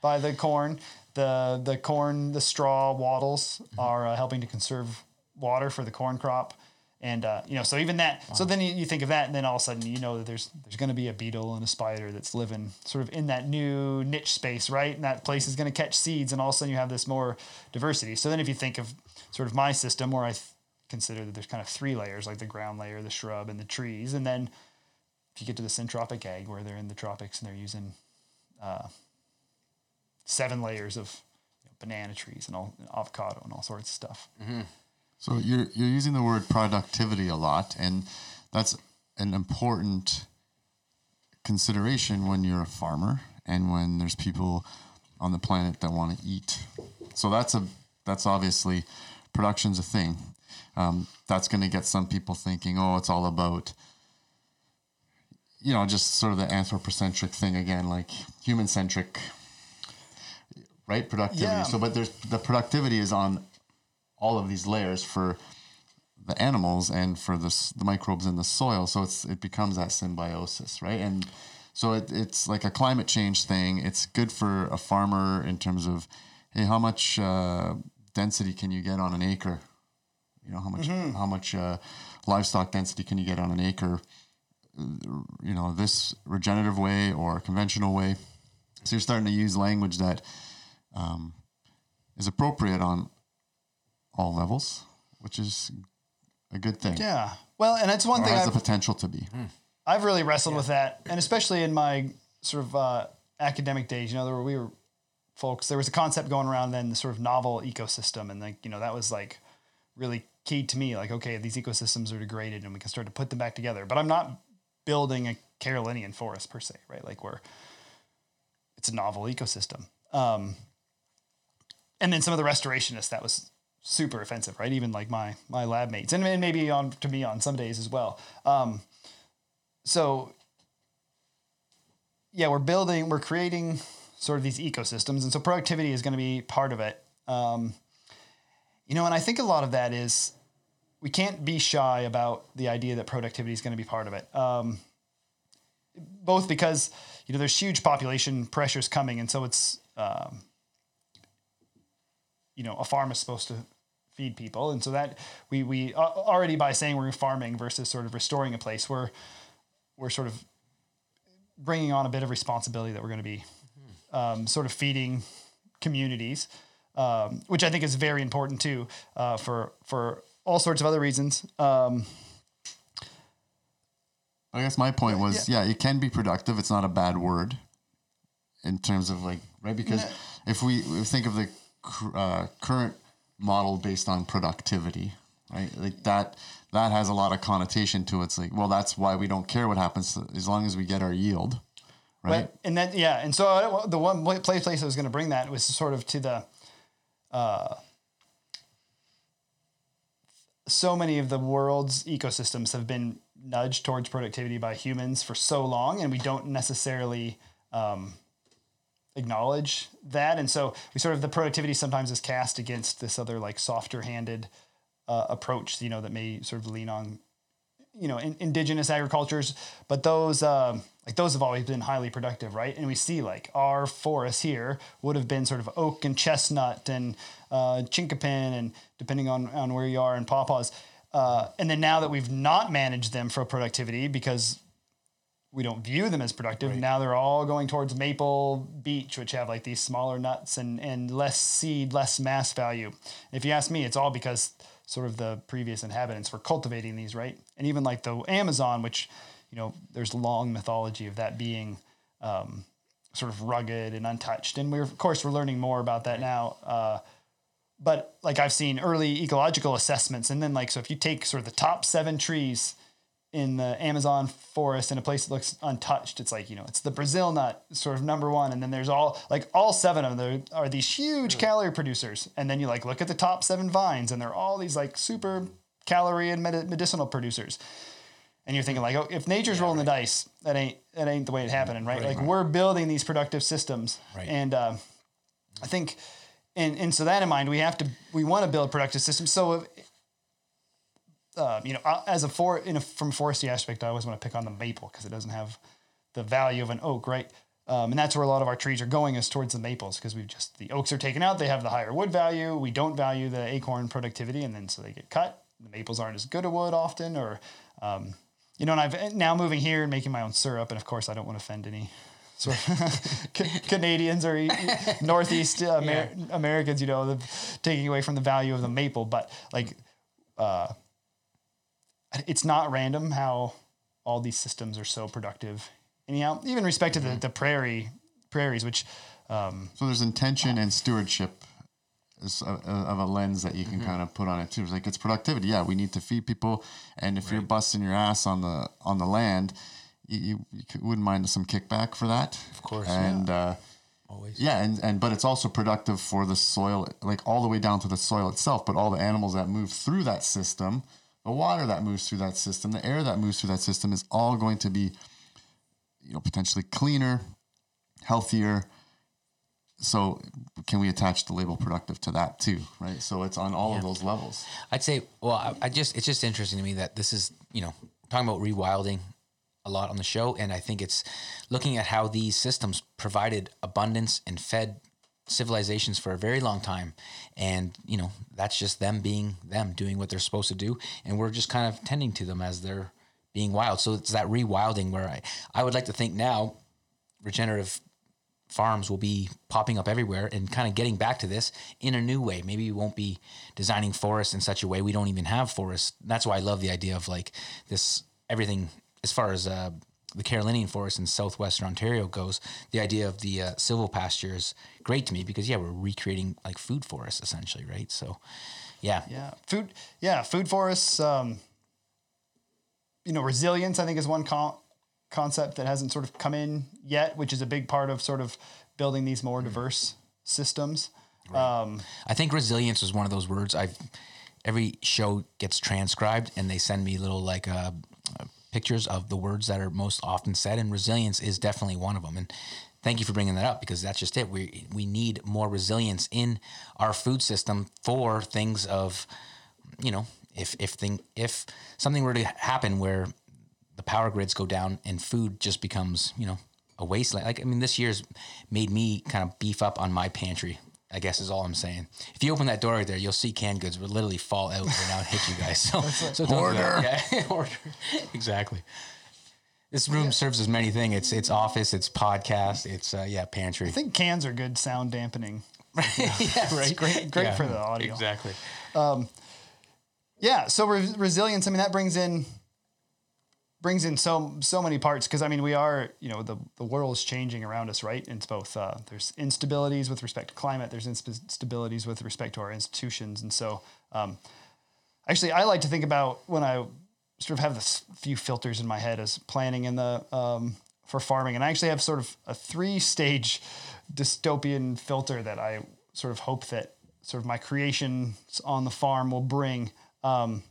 by the corn. The the corn, the straw wattles are uh, helping to conserve water for the corn crop. And uh, you know, so even that. So then you, you think of that, and then all of a sudden you know that there's there's going to be a beetle and a spider that's living sort of in that new niche space, right? And that place is going to catch seeds, and all of a sudden you have this more diversity. So then if you think of sort of my system, where I th- consider that there's kind of three layers, like the ground layer, the shrub, and the trees, and then if you get to the syntropic ag, where they're in the tropics and they're using uh, seven layers of you know, banana trees and all avocado and all sorts of stuff. So you're you're using the word productivity a lot, and that's an important consideration when you're a farmer and when there's people on the planet that want to eat. So that's a that's obviously production's a thing. Um, that's going to get some people thinking, oh, it's all about you know just sort of the anthropocentric thing again, like human centric, right? Productivity. Yeah. So, but there's the productivity is on all of these layers for the animals and for the, the microbes in the soil. So it's it becomes that symbiosis, right? And so it, it's like a climate change thing. It's good for a farmer in terms of, hey, how much uh, density can you get on an acre? You know how much how much uh, livestock density can you get on an acre? You know this regenerative way or conventional way. So you're starting to use language that um, is appropriate on all levels, which is a good thing. Yeah. Well, and that's one Or thing has I've, the potential to be. I've really wrestled with that, and especially in my sort of uh, academic days. You know, there were we were folks. There was a concept going around then, the sort of novel ecosystem, and like you know that was like really key to me. Like, okay, these ecosystems are degraded, and we can start to put them back together. But I'm not building a Carolinian forest per se, right? Like where it's a novel ecosystem. Um, and then some of the restorationists that was super offensive, right? Even like my my lab mates, and and maybe on to me on some days as well. Um, so yeah, we're building, we're creating sort of these ecosystems, and so productivity is going to be part of it. Um, you know, and I think a lot of that is we can't be shy about the idea that productivity is going to be part of it. Um, both because you know there's huge population pressures coming, and so it's um, you know a farm is supposed to feed people, and so that we we uh, already by saying we're farming versus sort of restoring a place, we're we're sort of bringing on a bit of responsibility that we're going to be um, sort of feeding communities, um, which I think is very important too uh, for for all sorts of other reasons. Um, I guess my point was, yeah. it can be productive. It's not a bad word in terms of like, right? Because if we, we think of the uh, current model based on productivity, right? Like that, that has a lot of connotation to it. It's like, well, that's why we don't care what happens as long as we get our yield, right? Right. And then, yeah. And so uh, the one pla- place place I was going to bring that was sort of to the, uh, so many of the world's ecosystems have been nudged towards productivity by humans for so long, and we don't necessarily um, acknowledge that. And so we sort of the productivity sometimes is cast against this other like softer handed uh, approach, you know, that may sort of lean on you know in, indigenous agricultures. But those um, like those have always been highly productive right? And we see like our forests here would have been sort of oak and chestnut and uh, chinkapin and depending on, on where you are in pawpaws uh, and then now that we've not managed them for productivity because we don't view them as productive. Now they're all going towards maple beech which have like these smaller nuts and and less seed less mass value. If you ask me it's all because sort of the previous inhabitants were cultivating these right? And even like the amazon which you know there's long mythology of that being um, sort of rugged and untouched. And we're of course we're learning more about that now uh, but like I've seen early ecological assessments, and then like so if you take sort of the top seven trees in the Amazon forest in a place that looks untouched, it's like you know it's the Brazil nut sort of number one, and then there's all like all seven of them are these huge calorie producers, and then you like look at the top seven vines, and they're all these like super calorie and medi- medicinal producers. And you're thinking like, oh, if nature's rolling the dice, that ain't that ain't the way it happening, right? like we're building these productive systems, Right. and uh, I think, and and so that in mind, we have to we want to build productive systems. So, uh, you know, uh, as a for in a, from a forestry aspect, I always want to pick on the maple because it doesn't have the value of an oak, right? Um, and that's where a lot of our trees are going is towards the maples because we've just the oaks are taken out. They have the higher wood value. We don't value the acorn productivity, and then so they get cut. The maples aren't as good a wood often, or um, you know. And I've now moving here and making my own syrup, and of course I don't want to offend any sort of <laughs> Canadians or <laughs> Northeast Amer- Americans, you know, the, taking away from the value of the maple. But like, uh, it's not random how all these systems are so productive. Anyhow, even respect to the, the prairie prairies, which um, So there's intention and stewardship is a, a- of a lens that you can kind of put on it too. It's like it's productivity. Yeah, we need to feed people, and if you're busting your ass on the on the land, you, you, you wouldn't mind some kickback for that. Of course, and uh, Always. yeah, and and but it's also productive for the soil, like all the way down to the soil itself. But all the animals that move through that system, the water that moves through that system, the air that moves through that system is all going to be, you know, potentially cleaner, healthier. So can we attach the label productive to that too, right? So it's on all of those levels. I'd say, well, I, I just it's just interesting to me that this is you know talking about rewilding a lot on the show, and I think it's looking at how these systems provided abundance and fed civilizations for a very long time, and you know that's just them being them, doing what they're supposed to do, and we're just kind of tending to them as they're being wild. So it's that rewilding where I I would like to think now regenerative farms will be popping up everywhere and kind of getting back to this in a new way. Maybe we won't be designing forests in such a way we don't even have forests. That's why I love the idea of like this everything as far as uh, the Carolinian forest in southwestern Ontario goes. The idea of the uh, silvopasture is great to me because yeah, we're recreating like food forests essentially, right? So yeah, yeah, food, yeah, food forests. Um, you know, resilience. I think is one con- concept that hasn't sort of come in yet, which is a big part of sort of building these more diverse systems. Um, I think resilience is one of those words I've every show gets transcribed and they send me little like uh, pictures of the words that are most often said and resilience is definitely one of them and thank you for bringing that up because that's just it we we need more resilience in our food system for things of you know if if thing if something were to happen where the power grids go down and food just becomes you know a wasteland. Like I mean, this year's made me kind of beef up on my pantry. I guess is all I'm saying. If you open that door right there, you'll see canned goods would literally fall out right now and hit you guys. So, so don't do that. Yeah, <laughs> order. exactly. This room serves as many things. It's it's office, it's podcast, it's uh, yeah pantry. I think cans are good sound dampening. <laughs> yeah, right. Great, great Yeah, for the audio. Exactly. Yeah. So re- resilience. I mean, that brings in brings in so so many parts because I mean we are you know the the world is changing around us, right? It's both uh, there's instabilities with respect to climate, there's instabilities with respect to our institutions, and so um, actually I like to think about when I sort of have this few filters in my head as planning in the um, for farming, and I actually have sort of a three stage dystopian filter that I sort of hope that sort of my creations on the farm will bring. Um,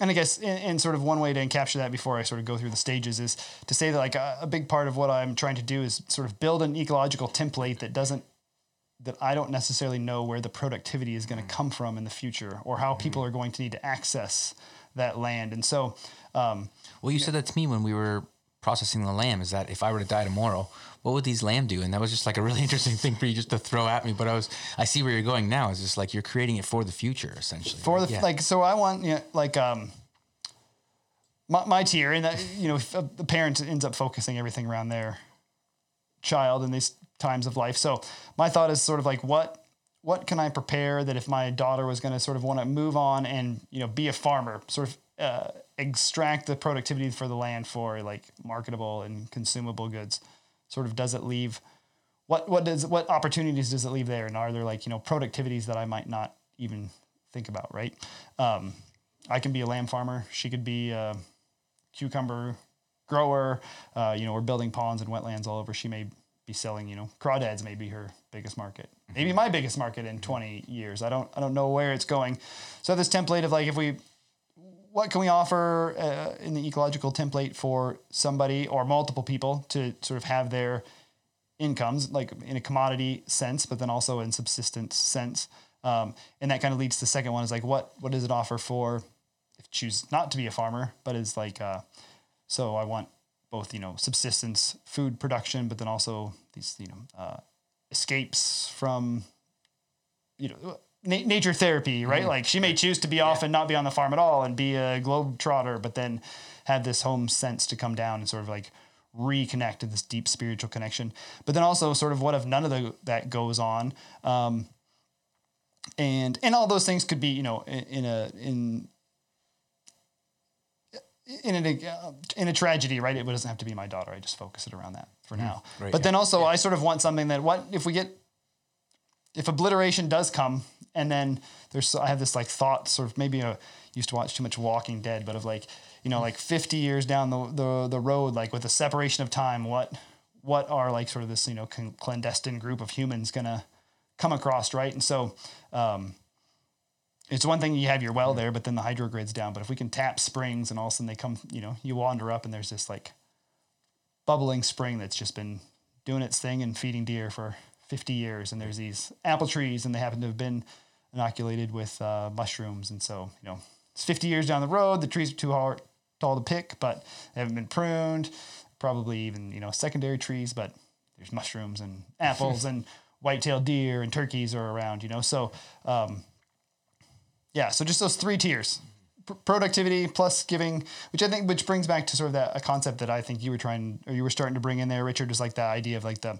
and I guess, in, in sort of one way to encapture that before I sort of go through the stages is to say that like a, a big part of what I'm trying to do is sort of build an ecological template that doesn't that I don't necessarily know where the productivity is going to come from in the future or how people are going to need to access that land. And so, um, Well, you said that to me when we were processing the lamb. Is that if I were to die tomorrow, what would these lamb do? And that was just like a really <laughs> interesting thing for you just to throw at me. But I was, I see where you're going now. It's just like you're creating it for the future, essentially. for the Yeah. like so i want you know, like um my, my tier and that you know the parent ends up focusing everything around their child in these times of life so my thought is sort of like what what can i prepare that if my daughter was going to sort of want to move on and you know be a farmer sort of uh, extract the productivity for the land for like marketable and consumable goods sort of does it leave what what does what opportunities does it leave there? And are there like you know productivities that i might not even think about right? Um, i can be a lamb farmer. She could be a cucumber grower. Uh, you know we're building ponds and wetlands all over. She may be selling you know crawdads may be her biggest market. Maybe my biggest market in 20 years. I don't i don't know where it's going. So this template of like if we what can we offer uh, in the ecological template for somebody or multiple people to sort of have their incomes, like in a commodity sense, but then also in subsistence sense. Um, and that kind of leads to the second one is like, what what does it offer for if choose not to be a farmer, but is like, uh, so I want both you know subsistence food production, but then also these you know uh, escapes from you know na- nature therapy, right? Like she may choose to be off and not be on the farm at all and be a globetrotter, but then have this home sense to come down and sort of like reconnect to this deep spiritual connection. But then also sort of what if none of the, that goes on? Um, and and all those things could be you know in, in a in in a uh, in a tragedy, right? It doesn't have to be my daughter. I just focus it around that for now. right, but yeah. then also, I sort of want something that what if we get if obliteration does come, and then there's I have this like thought, sort of maybe I used to watch too much Walking Dead, but of like you know like 50 years down the the, the road, like with the separation of time, what what are like sort of this you know clandestine group of humans gonna come across, right? And so. Um, it's one thing you have your well there, but then the hydro grid's down. But if we can tap springs and all of a sudden they come, you know, you wander up and there's this like bubbling spring that's just been doing its thing and feeding deer for 50 years. And there's these apple trees and they happen to have been inoculated with uh, mushrooms. And so, you know, it's 50 years down the road. The trees are too hard, tall to pick, but they haven't been pruned. Probably even, you know, secondary trees, but there's mushrooms and <laughs> apples and white-tailed deer and turkeys are around, you know. So, um, yeah, so just those three tiers. P- productivity plus giving, which I think which brings back to sort of that a concept that I think you were trying or you were starting to bring in there, Richard, is like the idea of like the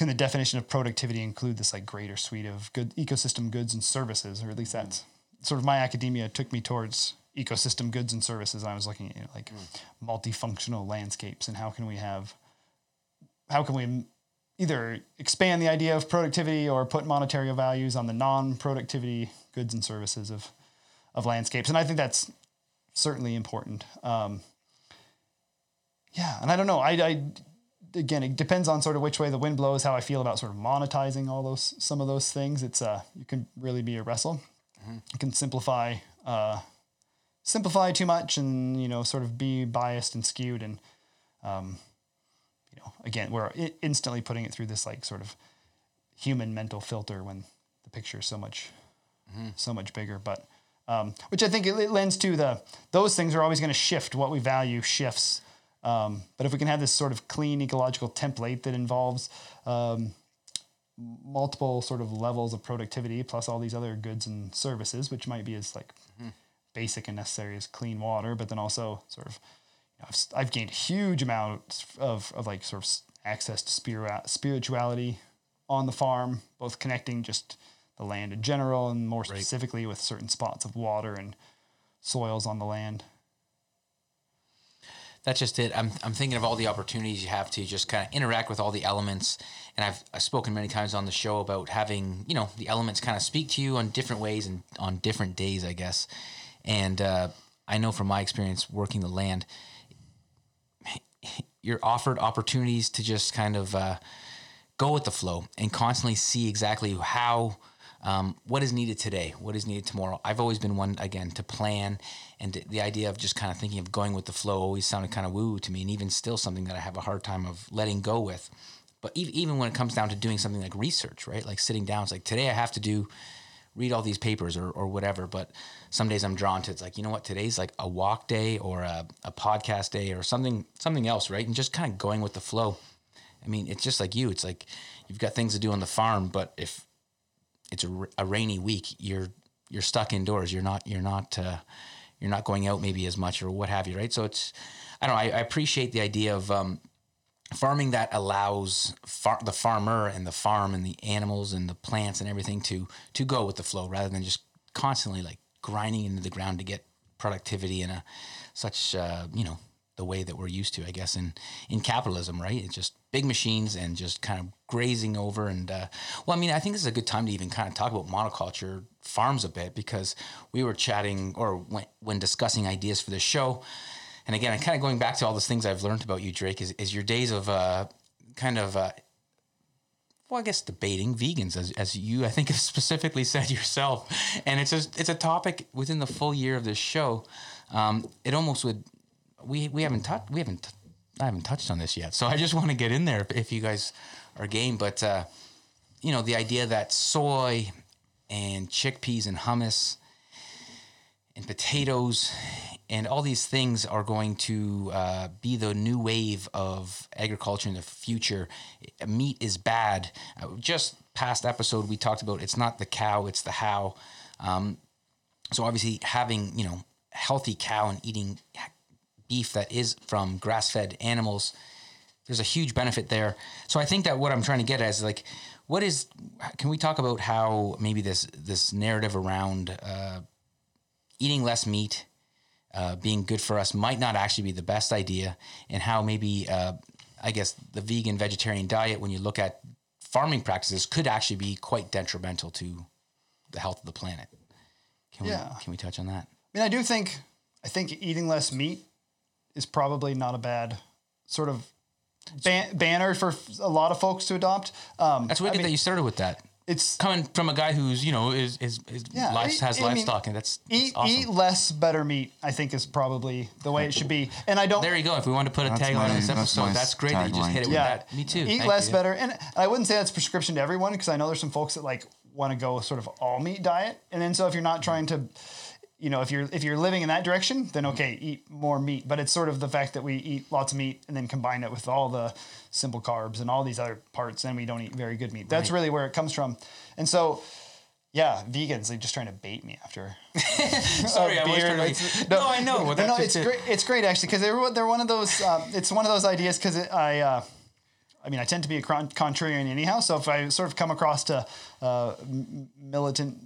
can the definition of productivity include this like greater suite of good ecosystem goods and services, or at least that's sort of my academia took me towards ecosystem goods and services. I was looking at like multifunctional landscapes and how can we have how can we either expand the idea of productivity or put monetary values on the non-productivity goods and services of of landscapes. And i think that's certainly important. Um, yeah and i don't know. I, I again it depends on sort of which way the wind blows how i feel about sort of monetizing all those some of those things it's uh you can really be a wrestle you can simplify uh simplify too much and you know sort of be biased and skewed and um, you know, again, we're instantly putting it through this like sort of human mental filter when the picture is so much, so much bigger. But um, which I think it, it lends to the those things are always going to shift. What we value shifts. Um, but if we can have this sort of clean ecological template that involves um, multiple sort of levels of productivity plus all these other goods and services, which might be as like basic and necessary as clean water, but then also sort of you know, I've, I've gained huge amounts of, of like sort of access to spirit, spirituality on the farm, both connecting just the land in general and more specifically with certain spots of water and soils on the land. That's just it. I'm, I'm thinking of all the opportunities you have to just kind of interact with all the elements. And I've, I've spoken many times on the show about having, you know, the elements kind of speak to you on different ways and on different days, I guess. And uh, I know from my experience working the land, <sighs> you're offered opportunities to just kind of uh, go with the flow and constantly see exactly how um, what is needed today, what is needed tomorrow. I've always been one again to plan, and the idea of just kind of thinking of going with the flow always sounded kind of woo to me, and even still something that I have a hard time of letting go with. But even when it comes down to doing something like research, right? Like sitting down, it's like today I have to do read all these papers or, or whatever. But some days I'm drawn to it's like, you know what, today's like a walk day or a, a podcast day or something something else, right? And just kind of going with the flow. I mean, it's just like you. It's like you've got things to do on the farm, but if it's a, a rainy week, you're you're stuck indoors. You're not you're not uh, you're not going out maybe as much or what have you, right? So it's I don't know. I, I appreciate the idea of um, farming that allows far, the farmer and the farm and the animals and the plants and everything to to go with the flow rather than just constantly like grinding into the ground to get productivity in a such uh, you know the way that we're used to, I guess, in in capitalism, right? It's just big machines and just kind of grazing over. And uh, well, I mean, I think this is a good time to even kind of talk about monoculture farms a bit because we were chatting or when, when discussing ideas for this show. And again, I'm kind of going back to all those things I've learned about you, Drake, is, is your days of uh, kind of uh, well, I guess debating vegans, as, as you I think <laughs> have specifically said yourself, and it's a it's a topic within the full year of this show. Um, it almost would we we haven't touched we haven't t- I haven't touched on this yet, so I just want to get in there if, if you guys are game. But uh, you know, the idea that soy and chickpeas and hummus and potatoes and all these things are going to uh, be the new wave of agriculture in the future. Meat is bad. Uh, just past episode we talked about it's not the cow, it's the how. Um, so obviously having you know healthy cow and eating beef that is from grass-fed animals, there's a huge benefit there. So I think that what I'm trying to get at is like, what is? Can we talk about how maybe this this narrative around uh, eating less meat? uh, being good for us might not actually be the best idea, and how maybe uh, I guess the vegan vegetarian diet, when you look at farming practices, could actually be quite detrimental to the health of the planet. Can Yeah. we can we touch on that? I mean, I do think I think eating less meat is probably not a bad sort of ban- banner for a lot of folks to adopt. Um, That's wicked that you started with that. it's Coming from a guy who's you know is is, is Yeah, life, I- has I mean, livestock, and that's, that's eat awesome. eat less, better meat. I think is probably the way it should be. And I don't. there you go. If we want to put a That's tagline my- on this episode, my that's, great that you just tagline hit it with that. Me too. Eat Thank less, you. better, and I wouldn't say that's prescription to everyone because I know there's some folks that like want to go sort of all meat diet, and then so if you're not trying to, you know, if you're if you're living in that direction, then okay, eat more meat. But it's sort of the fact that we eat lots of meat and then combine it with all the simple carbs and all these other parts, and we don't eat very good meat. That's really where it comes from, and so. Yeah, vegans, they're just trying to bait me after <laughs> Sorry, I was trying to. It's- No, I know. Well, no, no, it's it. great. It's great actually because they're they're one of those. Um, it's one of those ideas because I. Uh, I mean, I tend to be a contrarian anyhow. So if I sort of come across to uh, militant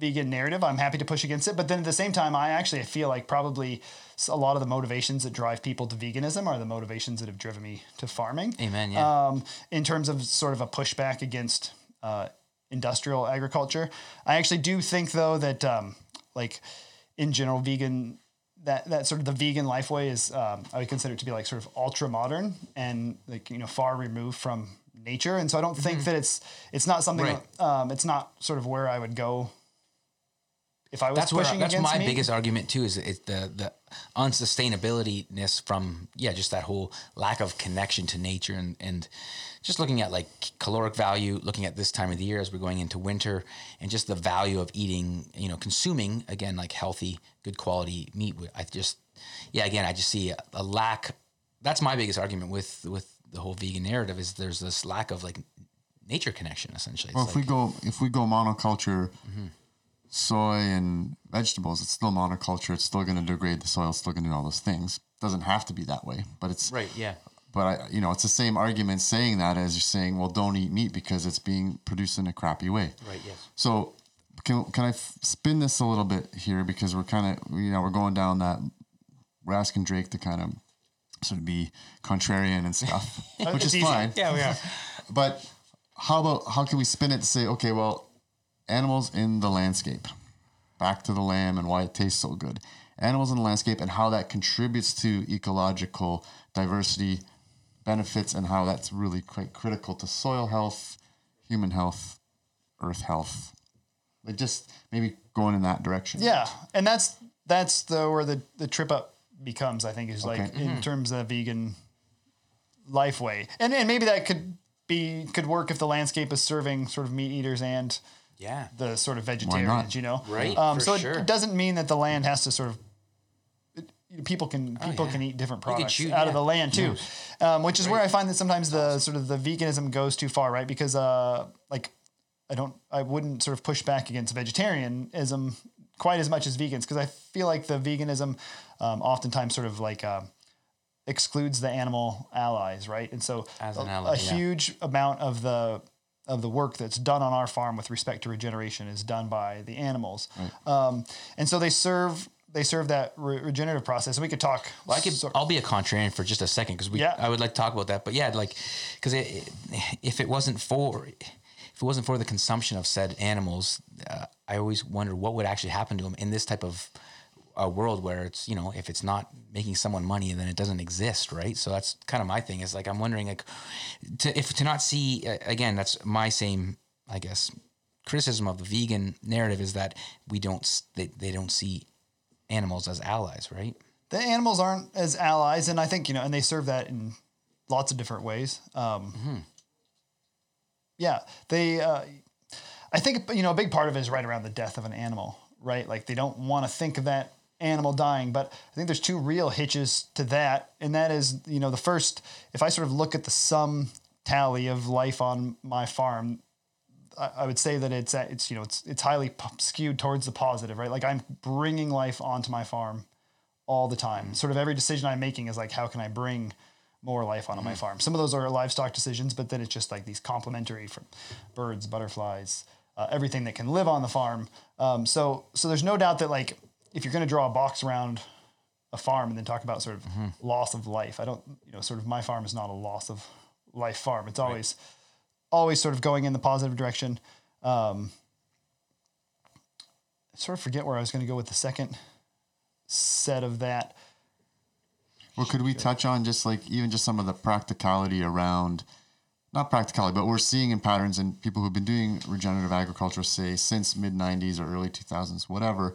vegan narrative, I'm happy to push against it. But then at the same time, I actually feel like probably a lot of the motivations that drive people to veganism are the motivations that have driven me to farming. Amen. Yeah. Um, in terms of sort of a pushback against uh, industrial agriculture, I actually do think though that um, like in general, vegan that that sort of the vegan life way is um, I would consider it to be like sort of ultra modern and like you know far removed from nature, and so I don't think that it's it's not something Right. um, it's not sort of where I would go if I was that's where pushing that's against my meat, biggest argument too is it's the the unsustainabilityness from yeah just that whole lack of connection to nature and and just looking at like caloric value looking at this time of the year as we're going into winter and just the value of eating you know consuming again like healthy good quality meat i just yeah again i just see a, a lack that's my biggest argument with with the whole vegan narrative is there's this lack of like nature connection essentially. It's Well, if we go if we go monoculture, mm-hmm. Soy and vegetables, it's still monoculture. It's still going to degrade the soil. It's still going to do all those things. Doesn't have to be that way, but it's right yeah But I, you know, it's the same argument saying that as you're saying, well, don't eat meat because it's being produced in a crappy way. right yes So can can I f- spin this a little bit here because we're kind of you know we're going down that we're asking Drake to kind of sort of be contrarian and stuff, <laughs> which is easy. fine. yeah we are <laughs> But how about how can we spin it to say, okay, well, animals in the landscape, back to the lamb and why it tastes so good. Animals in the landscape and how that contributes to ecological diversity benefits and how that's really quite critical to soil health, human health, earth health. Like just maybe going in that direction. Yeah, and that's that's the where the the trip up becomes. I think is like Okay. in mm-hmm. terms of vegan life way, and and maybe that could be could work if the landscape is serving sort of meat eaters and yeah the sort of vegetarians. You know, Right, Um, for so sure. it doesn't mean that the land has to sort of. People can people Oh, yeah. can eat different products choose- out of the land too, um, which is where I find that sometimes the sort of the veganism goes too far, right? Because uh, like I don't, I wouldn't sort of push back against vegetarianism quite as much as vegans because I feel like the veganism um, oftentimes sort of like uh, excludes the animal allies, right? And so As a, an ally, a yeah. huge amount of the of the work that's done on our farm with respect to regeneration is done by the animals, um, and so they serve they serve that re- regenerative process. And we could talk. Well, I could. sort- I'll be a contrarian for just a second because we. Yeah. I would like to talk about that, but yeah, like, because if it wasn't for, if it wasn't for the consumption of said animals, uh, I always wonder what would actually happen to them in this type of a world where it's you know if it's not making someone money then it doesn't exist right so that's kind of my thing is like i'm wondering like to if to not see uh, again that's my same i guess criticism of the vegan narrative is that we don't they, they don't see animals as allies right the animals aren't as allies, and I think you know, and they serve that in lots of different ways. Um, Yeah, they. Uh, I think you know a big part of it is right around the death of an animal, right? Like they don't want to think of that animal dying, but I think there's two real hitches to that, and that is you know the first. If I sort of look at the sum tally of life on my farm, I, I would say that it's uh, it's you know it's it's highly skewed towards the positive, right? Like I'm bringing life onto my farm all the time. Sort of every decision I'm making is like, how can I bring more life onto my farm? Some of those are livestock decisions, but then it's just like these complementary from birds, butterflies, uh, everything that can live on the farm. Um, so so there's no doubt that like if you're going to draw a box around a farm and then talk about sort of loss of life, I don't you know sort of my farm is not a loss of life farm. It's always always sort of going in the positive direction. Um, I sort of forget where I was going to go with the second set of that. Well, could we touch on just like even just some of the practicality around, not practicality, but we're seeing in patterns and people who've been doing regenerative agriculture, say since mid 90s or early 2000s, whatever,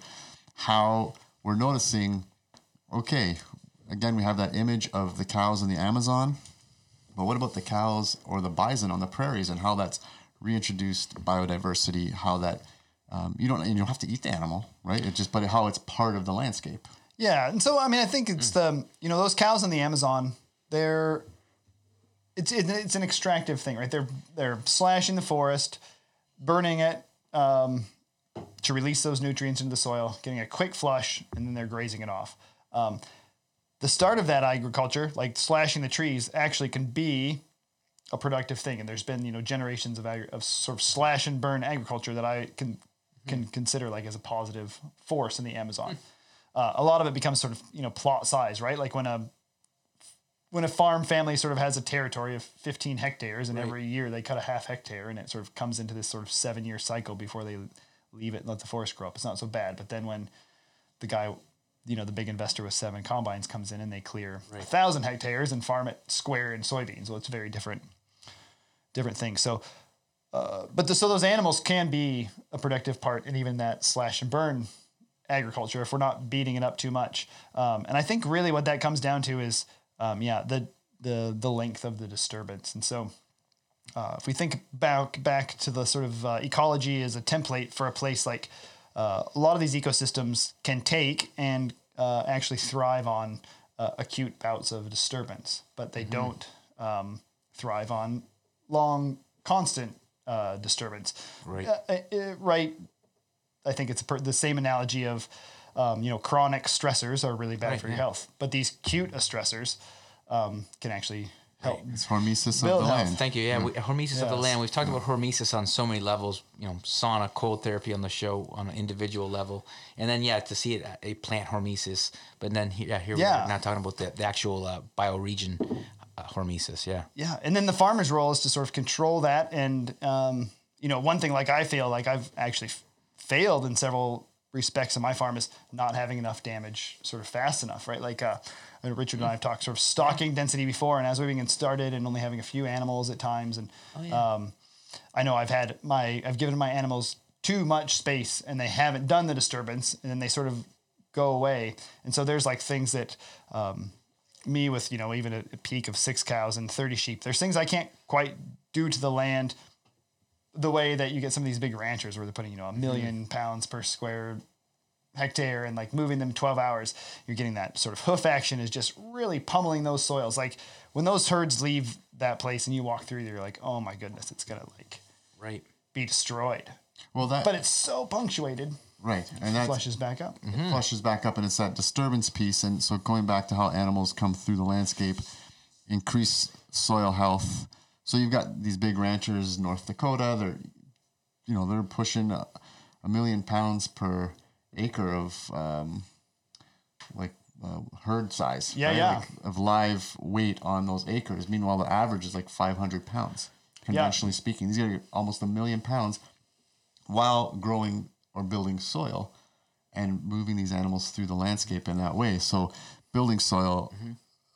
how we're noticing, okay, again, we have that image of the cows in the Amazon, but what about the cows or the bison on the prairies and how that's reintroduced biodiversity, how that, um, you don't, you don't have to eat the animal, right? It just, but how it's part of the landscape. Yeah, and so I mean, I think it's the you know those cows in the Amazon. They're it's it's an extractive thing, right? They're they're slashing the forest, burning it um, to release those nutrients into the soil, getting a quick flush, and then they're grazing it off. Um, the start of that agriculture, like slashing the trees, actually can be a productive thing. And there's been you know generations of agri- of sort of slash and burn agriculture that I can can consider like as a positive force in the Amazon. Uh, a lot of it becomes sort of you know plot size, right? Like when a when a farm family sort of has a territory of 15 hectares and every year they cut a half hectare and it sort of comes into this sort of seven year cycle before they leave it and let the forest grow up. It's not so bad. But then when the guy, you know, the big investor with seven combines comes in and they clear a thousand hectares and farm it square in soybeans. Well, it's a very different, different thing. So, uh, but the, so those animals can be a productive part in even that slash and burn agriculture if we're not beating it up too much. Um, and I think really what that comes down to is, um, yeah, the the the length of the disturbance. And so, uh, if we think back back to the sort of uh, ecology as a template for a place like uh, a lot of these ecosystems can take and uh, actually thrive on uh, acute bouts of disturbance, but they don't um, thrive on long, constant uh, disturbance. Right. Right. I think it's a per- the same analogy of, um, you know, chronic stressors are really bad Right, for your health, but these acute stressors um, can actually It's hormesis of Build the health. land. Thank you. Yeah, we, hormesis of the land. We've talked about hormesis on so many levels. You know, sauna, cold therapy on the show on an individual level, and then yeah, to see it a plant hormesis. But then here, yeah, here Yeah. we're not talking about the, the actual uh, bioregion uh, hormesis. Yeah. Yeah, and then the farmer's role is to sort of control that. And um, you know, one thing like I feel like I've actually f- failed in several respects in my farm is not having enough damage sort of fast enough, right? Like uh, Know Richard and I have talked sort of stocking density before, and as we get started, and only having a few animals at times, and um, I know I've had my I've given my animals too much space, and they haven't done the disturbance, and then they sort of go away, and so there's like things that. Um, me with you know even a, a peak of six cows and 30 sheep there's things i can't quite do to the land the way that you get some of these big ranchers where they're putting you know a 1000000 pounds per square hectare and like moving them 12 hours you're getting that sort of hoof action is just really pummeling those soils like when those herds leave that place and you walk through you're like oh my goodness it's gonna like Right. be destroyed Well, that but it's so punctuated right, and that flushes back up flushes back up, and it's that disturbance piece. And so, going back to how animals come through the landscape, increase soil health. So you've got these big ranchers, North Dakota. They're, you know, they're pushing a, a million pounds per acre of, um, like uh, herd size. Yeah, yeah. Like, of live weight on those acres. Meanwhile, the average is like 500 pounds, conventionally speaking. These are almost a million pounds while growing or building soil and moving these animals through the landscape in that way. So, building soil,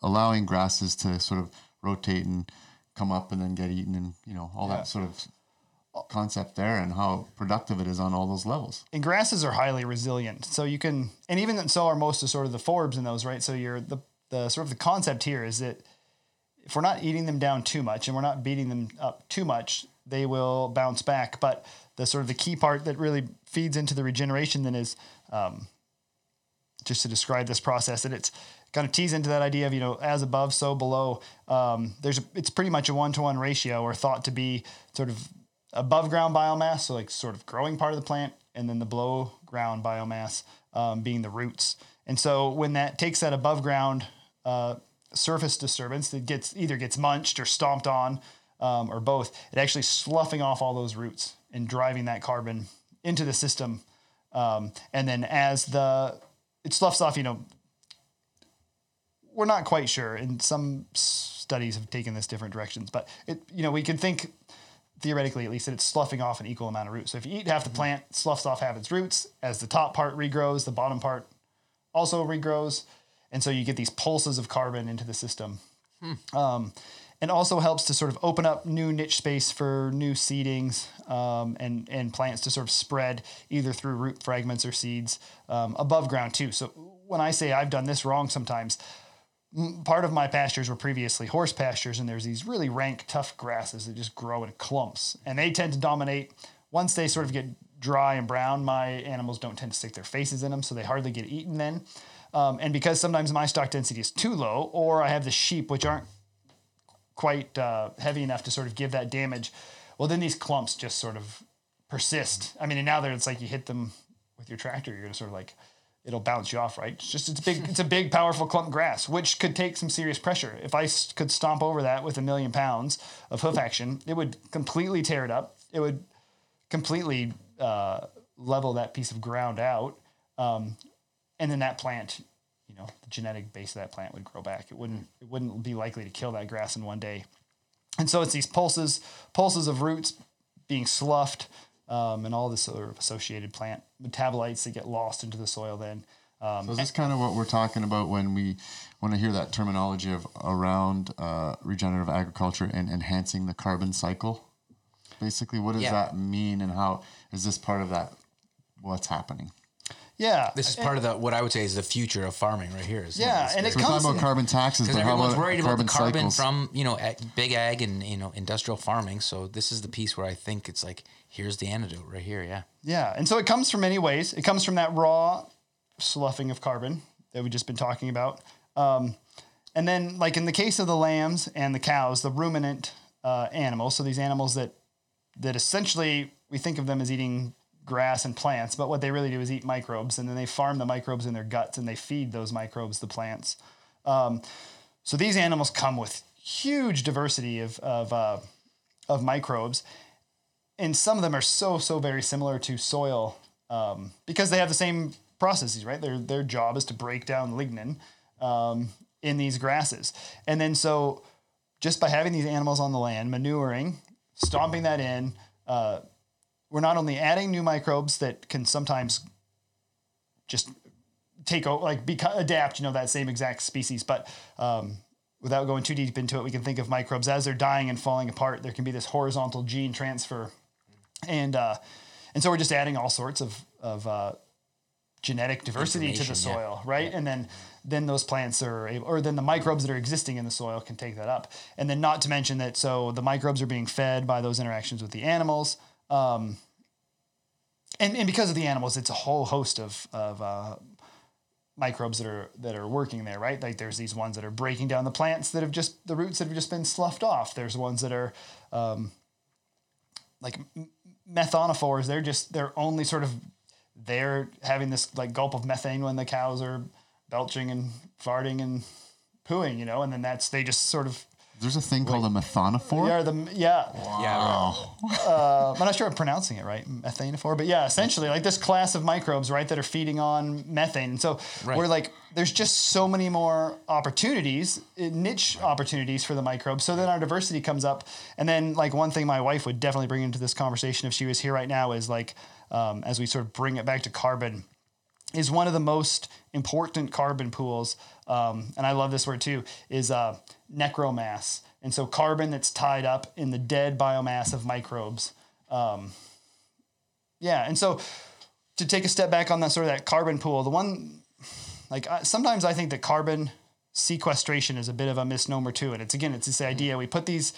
allowing grasses to sort of rotate and come up and then get eaten, and you know all Yeah. that sort of concept there, and how productive it is on all those levels. and grasses are highly resilient. So you can, and even so are most of sort of the forbs in those, right? So you're the the sort of the concept here is that if we're not eating them down too much and we're not beating them up too much, they will bounce back. But the sort of the key part that really feeds into the regeneration then is um, just to describe this process that it's kind of tease into that idea of you know as above so below um, there's a, it's pretty much a one-to-one ratio or thought to be sort of above ground biomass so like sort of growing part of the plant and then the below ground biomass um, being the roots. And so when that takes that above ground uh, surface disturbance that gets either gets munched or stomped on um, or both it actually sloughing off all those roots and driving that carbon into the system um, and then as the it sloughs off you know we're not quite sure and some studies have taken this different directions but it you know we can think theoretically at least that it's sloughing off an equal amount of roots. So if you eat half the plant it sloughs off half its roots as the top part regrows the bottom part also regrows and so you get these pulses of carbon into the system. Um, and also helps to sort of open up new niche space for new seedings um, and and plants to sort of spread either through root fragments or seeds um, above ground too. So when I say I've done this wrong, sometimes part of my pastures were previously horse pastures, and there's these really rank, tough grasses that just grow in clumps, and they tend to dominate. Once they sort of get dry and brown, my animals don't tend to stick their faces in them, so they hardly get eaten then. Um, and because sometimes my stock density is too low, or I have the sheep which aren't quite uh, heavy enough to sort of give that damage, well, then these clumps just sort of persist. I mean, and now that it's like you hit them with your tractor, you're gonna sort of like it'll bounce you off, right? It's just it's a big, <laughs> it's a big, powerful clump of grass, which could take some serious pressure. If I could stomp over that with a million pounds of hoof action, it would completely tear it up. It would completely uh, level that piece of ground out, um, and then that plant, you know, the genetic base of that plant would grow back. It wouldn't it wouldn't be likely to kill that grass in one day. And so it's these pulses, pulses of roots being sloughed, um, and all this sort of associated plant metabolites that get lost into the soil. Then, um, So is this kind of what we're talking about when we when I hear that terminology of around uh, regenerative agriculture and enhancing the carbon cycle? Basically, what does Yeah. that mean, and how is this part of that? What's happening? Yeah. This is part of the what I would say is the future of farming right here. Is Yeah, and it We're talking comes about carbon taxes, because but how everyone's about worried about the carbon carbon cycles? from you know big ag and you know industrial farming. So this is the piece where I think it's like here's the antidote right here. Yeah. Yeah, and so it comes from many ways. It comes from that raw sloughing of carbon that we've just been talking about. Um, and then, like in the case of the lambs and the cows, the ruminant uh, animals, so these animals that that essentially we think of them as eating grass and plants, but what they really do is eat microbes, and then they farm the microbes in their guts and they feed those microbes the plants. Um, so these animals come with huge diversity of of, uh, of microbes, and some of them are so so very similar to soil um, because they have the same processes, right? Their their job is to break down lignin um, in these grasses, and then so just by having these animals on the land, manuring, stomping that in, uh, we're not only adding new microbes that can sometimes just take over, like beca- adapt, you know, that same exact species, but um, without going too deep into it, we can think of microbes as they're dying and falling apart. There can be this horizontal gene transfer, and uh, and so we're just adding all sorts of of uh, genetic diversity to the Information, yeah. soil, right? And then then those plants are able, or then the microbes that are existing in the soil can take that up. And then not to mention that so the microbes are being fed by those interactions with the animals. Um, and, and because of the animals, it's a whole host of, of uh, microbes that are that are working there, right? Like there's these ones that are breaking down the plants that have just the roots that have just been sloughed off. There's ones that are um, like m- methonophores. They're just they're only sort of they're having this like gulp of methane when the cows are belching and farting and pooing, you know, and then that's they just sort of There's a thing called a methonophore. yeah the yeah. Yeah. Uh, I'm not sure I'm pronouncing it right, methanophore, but yeah, essentially like this class of microbes, right, that are feeding on methane. And so Right. we're like, there's just so many more opportunities, uh, niche opportunities for the microbes. So then our diversity comes up. And then like one thing my wife would definitely bring into this conversation if she was here right now is like, um, as we sort of bring it back to carbon, is one of the most important carbon pools, um, and I love this word too, is uh, necromass. And so carbon that's tied up in the dead biomass of microbes. Um, yeah, and so to take a step back on that sort of that carbon pool, the one, like I, sometimes I think that carbon sequestration is a bit of a misnomer too. And it's again, it's this idea we put these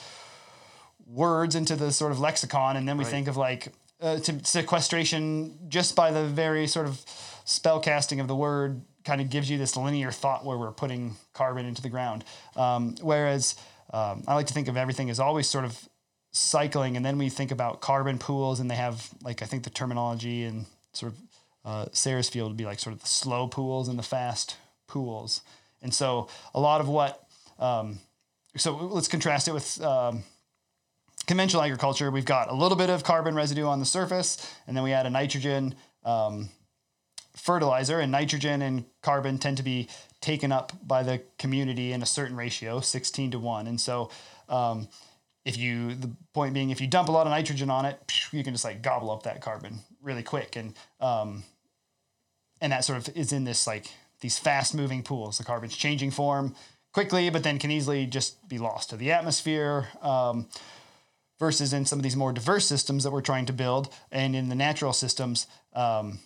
words into the sort of lexicon, and then we think of like uh, to sequestration just by the very sort of spell casting of the word kind of gives you this linear thought where we're putting carbon into the ground. Um, whereas um, I like to think of everything as always sort of cycling, and then we think about carbon pools, and they have like I think the terminology and sort of uh, Sarsfield would be like sort of the slow pools and the fast pools, and so a lot of what um, so let's contrast it with um, conventional agriculture. We've got a little bit of carbon residue on the surface, and then we add a nitrogen um, fertilizer, and nitrogen and carbon tend to be taken up by the community in a certain ratio, 16 to 1. And so, um, if you, the point being, if you dump a lot of nitrogen on it, you can just like gobble up that carbon really quick. And, um, and that sort of is in this like these fast moving pools. The carbon's changing form quickly, but then can easily just be lost to the atmosphere. Um, versus in some of these more diverse systems that we're trying to build, and in the natural systems, um,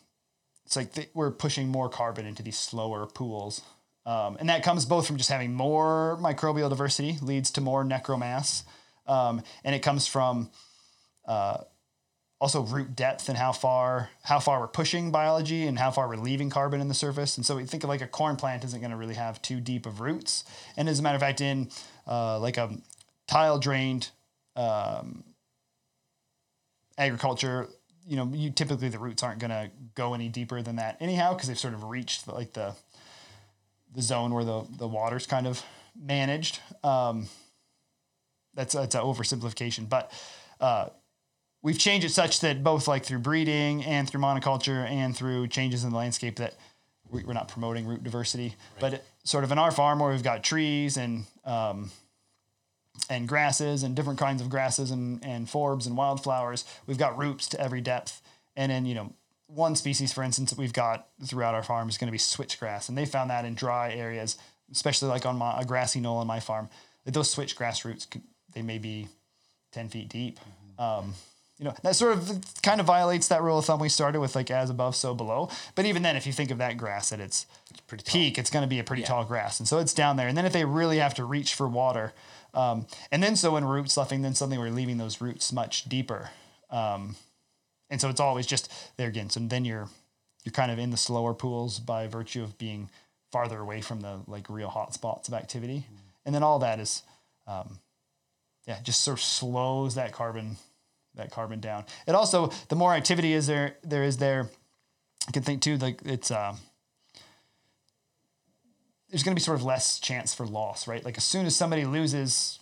it's like we're pushing more carbon into these slower pools. Um, and that comes both from just having more microbial diversity leads to more necromass, um, and it comes from uh, also root depth and how far how far we're pushing biology and how far we're leaving carbon in the surface. And so we think of like a corn plant isn't going to really have too deep of roots. And as a matter of fact, in uh, like a tile drained um, agriculture, you know, you typically the roots aren't going to go any deeper than that anyhow because they've sort of reached like the the zone where the the water's kind of managed. Um, that's that's an oversimplification, but uh, we've changed it such that both like through breeding and through monoculture and through changes in the landscape that we- we're not promoting root diversity, but it, sort of in our farm where we've got trees and um, and grasses and different kinds of grasses and, and forbs and wildflowers. We've got roots to every depth. And then, you know, one species, for instance, that we've got throughout our farm is going to be switchgrass. And they found that in dry areas, especially like on my, a grassy knoll on my farm, that those switchgrass roots, they may be 10 feet deep. Um, you know that sort of kind of violates that rule of thumb we started with, like as above, so below. But even then, if you think of that grass at its, pretty peak, it's going to be a pretty tall grass, and so it's down there. And then if they really have to reach for water, um, and then so when root sloughing, then suddenly we're leaving those roots much deeper, um, and so it's always just there again. So then you're you're kind of in the slower pools by virtue of being farther away from the like real hot spots of activity, and then all that is, um, yeah, just sort of slows that carbon that carbon down. It also the more activity is there there is there, I can think too like it's um, there's going to be sort of less chance for loss, right? Like as soon as somebody loses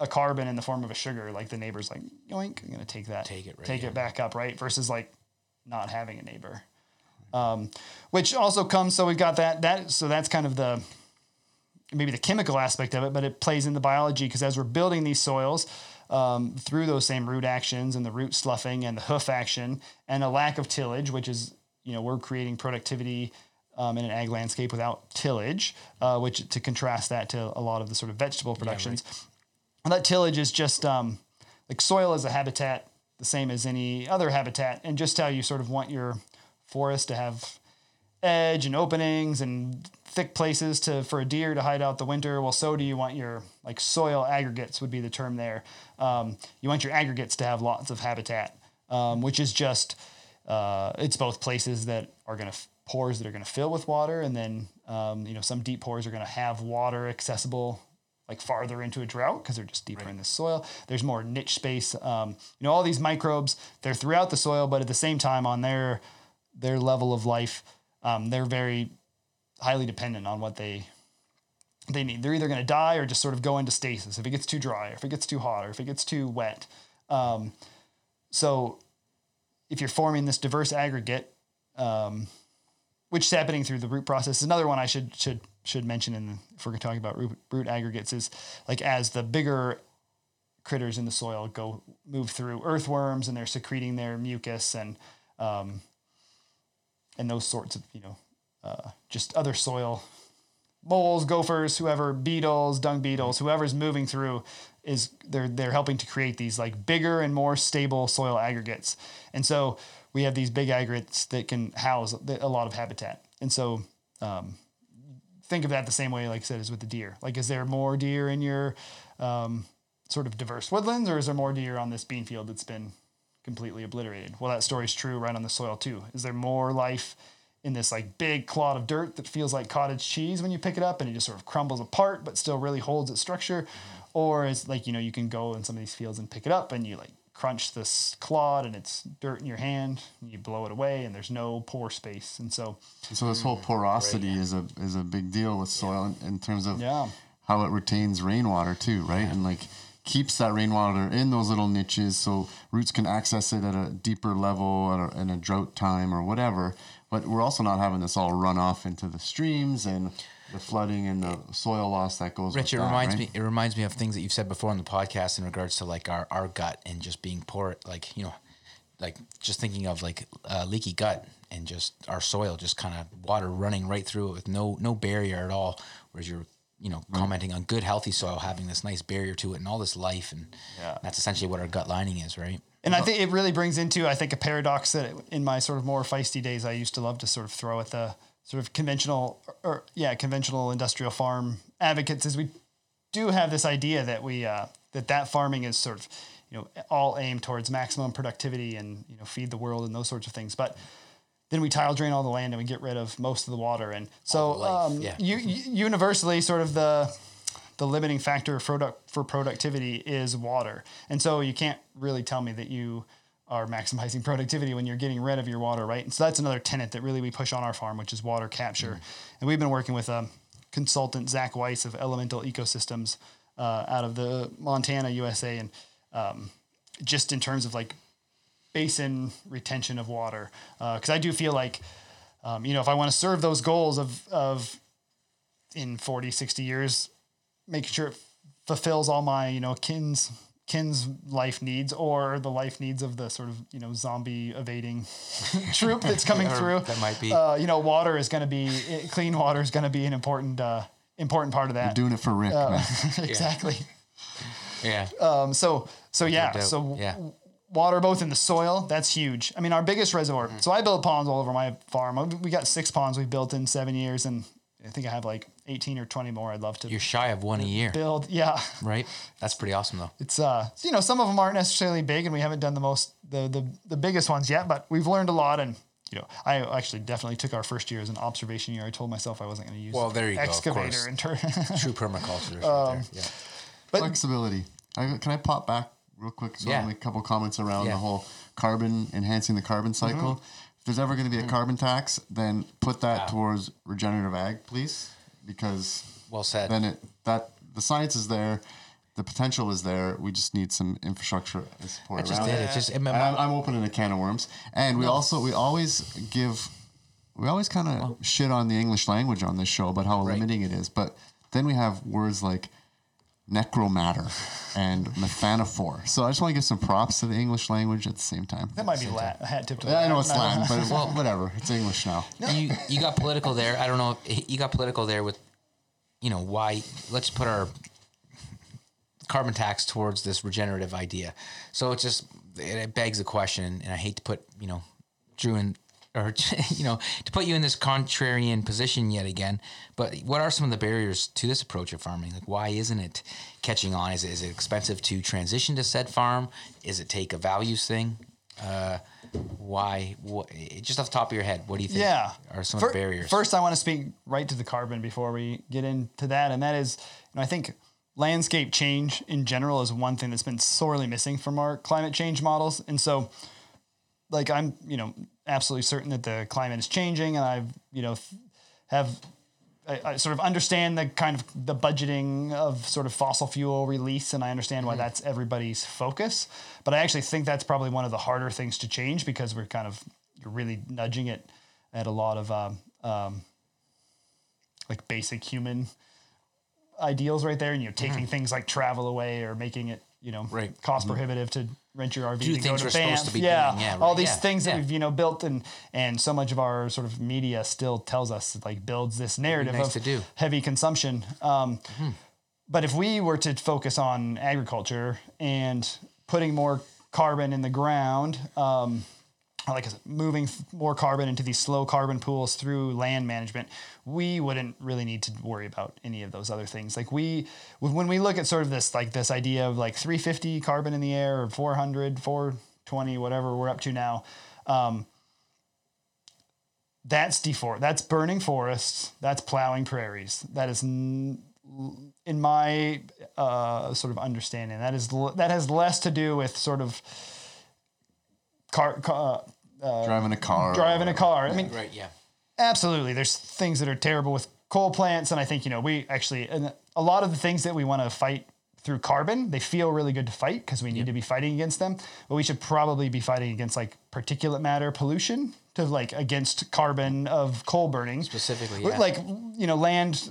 a carbon in the form of a sugar, like the neighbor's like, yoink, I'm going to take that, Take it right, take yeah. it back up, right? Versus like not having a neighbor, um, which also comes. So we've got that that so that's kind of the maybe the chemical aspect of it, but it plays in the biology because as we're building these soils um, through those same root actions and the root sloughing and the hoof action and a lack of tillage, which is you know we're creating productivity um, in an ag landscape without tillage, uh, which to contrast that to a lot of the sort of vegetable productions. And that tillage is just um, like soil is a habitat, the same as any other habitat, and just how you sort of want your forest to have edge and openings and thick places to for a deer to hide out the winter. Well, so do you want your like soil aggregates would be the term there. Um, you want your aggregates to have lots of habitat, um, which is just uh, it's both places that are going to pores that are going to fill with water, and then um, you know some deep pores are going to have water accessible like farther into a drought because they're just deeper in the soil. There's more niche space. Um, you know all these microbes they're throughout the soil, but at the same time on their their level of life, um, they're very highly dependent on what they they need. They're either going to die or just sort of go into stasis if it gets too dry, or if it gets too hot, or if it gets too wet. Um, so if you're forming this diverse aggregate, um, which is happening through the root process, another one I should should should mention in if we're talking about root, root aggregates is like as the bigger critters in the soil go move through earthworms and they're secreting their mucus and um, and those sorts of you know uh, just other soil moles, gophers, whoever, beetles, dung beetles, whoever's moving through is they're they're helping to create these like bigger and more stable soil aggregates. And so we have these big aggregates that can house a lot of habitat. And so um, think of that the same way, like I said, as with the deer. Like, is there more deer in your um, sort of diverse woodlands, or is there more deer on this bean field that's been completely obliterated? Well, that story's true right on the soil too. Is there more life in this like big clod of dirt that feels like cottage cheese when you pick it up and it just sort of crumbles apart, but still really holds its structure? Or is like you know you can go in some of these fields and pick it up and you like crunch this clod and it's dirt in your hand and you blow it away and there's no pore space and so So this whole mm, porosity is a is a big deal with soil in, in terms of Yeah. how it retains rainwater too, right? And like keeps that rainwater in those little niches so roots can access it at a deeper level at a, in a drought time or whatever. But we're also not having this all run off into the streams and the flooding and the soil loss that goes. Rich, it with that, reminds right? me. It reminds me of things that you've said before on the podcast in regards to like our, our gut and just being poor. Like you know, like just thinking of like uh, leaky gut and just our soil, just kind of water running right through it with no no barrier at all. Whereas you're you know commenting on good healthy soil having this nice barrier to it and all this life and Yeah. that's essentially what our gut lining is, right? And I think it really brings into, I think, a paradox that in my sort of more feisty days, I used to love to sort of throw at the sort of conventional, or yeah, conventional industrial farm advocates. Is we do have this idea that we uh, that that farming is sort of, you know, all aimed towards maximum productivity and you know feed the world and those sorts of things, but then we tile drain all the land and we get rid of most of the water. And so, life, um, yeah. u- u- universally, sort of the the limiting factor for product for productivity is water. And so you can't really tell me that you are maximizing <laughs> productivity when you're getting rid of your water, right? And so that's another tenet that really we push on our farm, which is water capture. And we've been working with a consultant, Zach Weiss of Elemental Ecosystems, uh, out of the Montana, USA, and um, just in terms of like basin retention of water, because I do feel like, um, you know, if I want to serve those goals of of in 40, 60 years, making sure it fulfills all my, you know, kin's kin's life needs or the life needs of the sort of, you know, zombie evading <laughs> troop that's coming through. that might be. Uh, you know, water is going to be clean water is going to be an important uh, important part of that. You're doing it for Rick. man. <laughs> exactly. Yeah. Um, so so yeah, doubt. so Yeah. water both in the soil. That's huge. I mean, our biggest reservoir. Mm-hmm. So I build ponds all over my farm. We got six ponds we've built in seven years, and I think I have like 18 or 20 more. I'd love to You're shy of one a year, build. Yeah, right? That's pretty awesome, though. it's uh, you know, some of them aren't necessarily big, and we haven't done the most the the the biggest ones yet, but we've learned a lot and. You know, I actually definitely took our first year as an observation year. I told myself I wasn't going to use Well, there you go, excavator course. and turn. <laughs> True permaculture. Um, there. Yeah. but Flexibility. I, can I pop back real quick? So Yeah. I'll make a couple comments around Yeah. the whole carbon, enhancing the carbon cycle. If there's ever going to be a carbon tax, then put that towards regenerative ag, please, because Well said. then it that the science is there, the potential is there. We just need some infrastructure and support I just around did it. it. Just it, And I'm, I'm opening a can of worms, and we also we always give, we always kind of shit on the English language on this show about how limiting it is, but then we have words like necromatter and methanophore. So I just want to give some props to the English language at the same time. that might be la- a hat tip to Yeah, I know it's Latin. Latin, but well, <laughs> whatever. It's English now. you you got political there. I don't know. If, you got political there with, you know, why? Let's put our carbon tax towards this regenerative idea. So it just it begs the question, and I hate to put you know Drew in or <laughs> you know to put you in this contrarian position yet again. But what are some of the barriers to this approach of farming? Like why isn't it catching on? Is it, is it expensive to transition to said farm? Is it take a values thing? Uh, why? What, just off the top of your head, what do you think yeah are some the barriers? first i want to speak right to the carbon before we get into that and that is you know i think landscape change in general is one thing that's been sorely missing from our climate change models and so like i'm you know absolutely certain that the climate is changing and i've you know have I, I sort of understand the kind of the budgeting of sort of fossil fuel release, and I understand why that's everybody's focus. But I actually think that's probably one of the harder things to change because we're kind of you're really nudging it at a lot of um, um, like basic human ideals right there, and you're taking things like travel away or making it you know Right. cost prohibitive to rent your RV Do to go to Banff. to be yeah, doing. Yeah, all right. these Yeah. things that Yeah. we've you know built and and so much of our sort of media still tells us like builds this narrative nice of heavy consumption. Um, Hmm. But if we were to focus on agriculture and putting more carbon in the ground, um, like I said, moving more carbon into these slow carbon pools through land management, we wouldn't really need to worry about any of those other things. Like we, when we look at sort of this, like this idea of like 350 carbon in the air or 400, 420, whatever we're up to now, um, that's defor that's burning forests that's plowing prairies that is n- in my uh, sort of understanding that is l- that has less to do with sort of car, car uh, uh, driving a car. driving a car i mean right. Yeah. absolutely there's things that are terrible with coal plants and i think you know we actually and a lot of the things that we want to fight through carbon they feel really good to fight because we need to be fighting against them but we should probably be fighting against like particulate matter pollution to like against carbon of coal burning Specifically, yeah. like you know land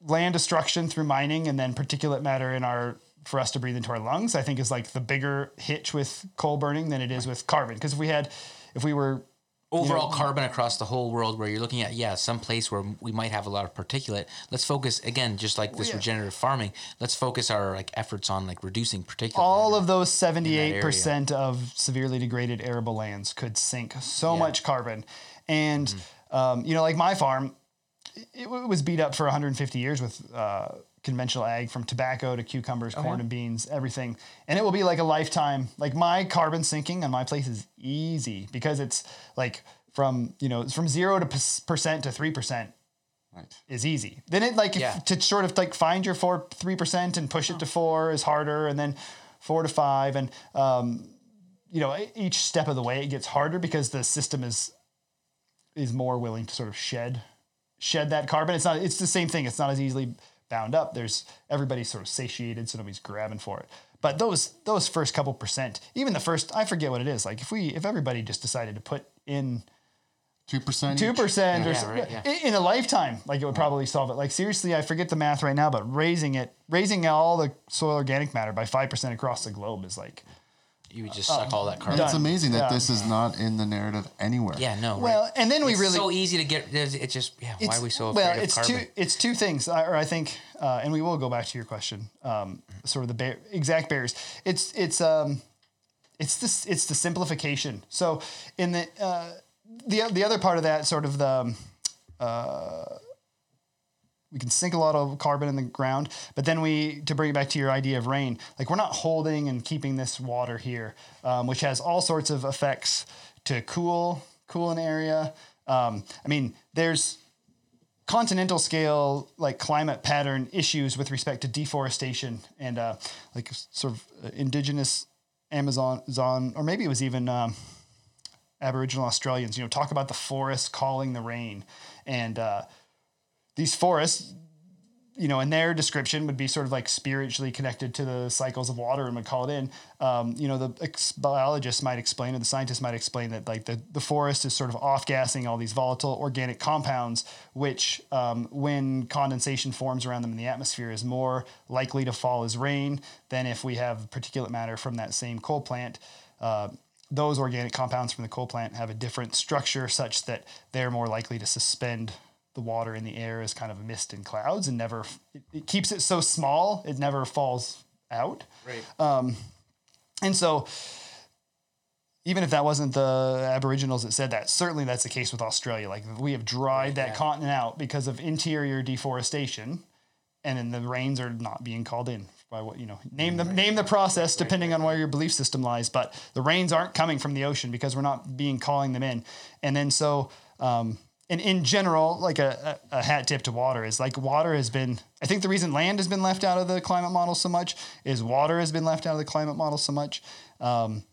land destruction through mining and then particulate matter in our for us to breathe into our lungs i think is like the bigger hitch with coal burning than it is with carbon because if we had if we were Overall carbon across the whole world, where you're looking at, yeah, some place where we might have a lot of particulate. Let's focus again, just like this yeah. regenerative farming. Let's focus our like efforts on like reducing particulate. all of those 78% of severely degraded arable lands could sink so much carbon and Mm-hmm. um, you know like my farm it, it was beat up for 150 years with uh, conventional ag from tobacco to cucumbers corn and beans everything and it will be like a lifetime like my carbon sinking on my place is easy because it's like from you know it's from zero to p- percent to three percent Right. is easy. Then it like if- to sort of like find your four three percent and push it to four is harder, and then four to five, and um, you know each step of the way it gets harder because the system is is more willing to sort of shed shed that carbon. It's not. It's the same thing. It's not as easily bound up. There's everybody's sort of satiated, so nobody's grabbing for it. But those those first couple percent, even the first, I forget what it is. Like if we if everybody just decided to put in Two percent. two percent or Yeah, right, yeah. in- in a lifetime, like it would probably solve it. Like seriously, I forget the math right now, but raising it, raising all the soil organic matter by five percent across the globe is like you would just suck all that carbon. It's amazing that Yeah. this is not in the narrative anywhere. Yeah, no. well. right. And then we it's really so easy to get. there's- It's just yeah. Why are we so afraid well? of It's carbon? two. It's two things, I- or I think, uh, and we will go back to your question. Um, sort of the bar- exact barriers. It's it's um, it's this it's the simplification. So in the uh, the the other part of that sort of the uh, we can sink a lot of carbon in the ground, but then we to bring it back to your idea of rain, like we're not holding and keeping this water here, um, which has all sorts of effects to cool cool an area. Um, I mean, there's continental scale like climate pattern issues with respect to deforestation and uh, like sort of uh, indigenous Amazon, Zon, or maybe it was even um, Aboriginal Australians. You know, talk about the forest calling the rain, and uh, these forests, you know, in their description would be sort of like spiritually connected to the cycles of water and would call it in. Um, you know, the ex- biologists might explain, or the scientists might explain that like the, the forest is sort of off gassing all these volatile organic compounds, which um, when condensation forms around them in the atmosphere is more likely to fall as rain than if we have particulate matter from that same coal plant. Uh, those organic compounds from the coal plant have a different structure such that they're more likely to suspend the water in the air is kind of mist and clouds and never it, it keeps it so small it never falls out. Right. and so even if that wasn't the aboriginals that said that certainly that's the case with australia. Like we have dried that continent out because of interior deforestation and then the rains are not being called in by what you know name the name the process depending on where your belief system lies but the rains aren't coming from the ocean because we're not being calling them in. And then so um, and in general like a, a, hat tip to water is like water has been i think the reason land has been left out of the climate model so much is water has been left out of the climate model so much um,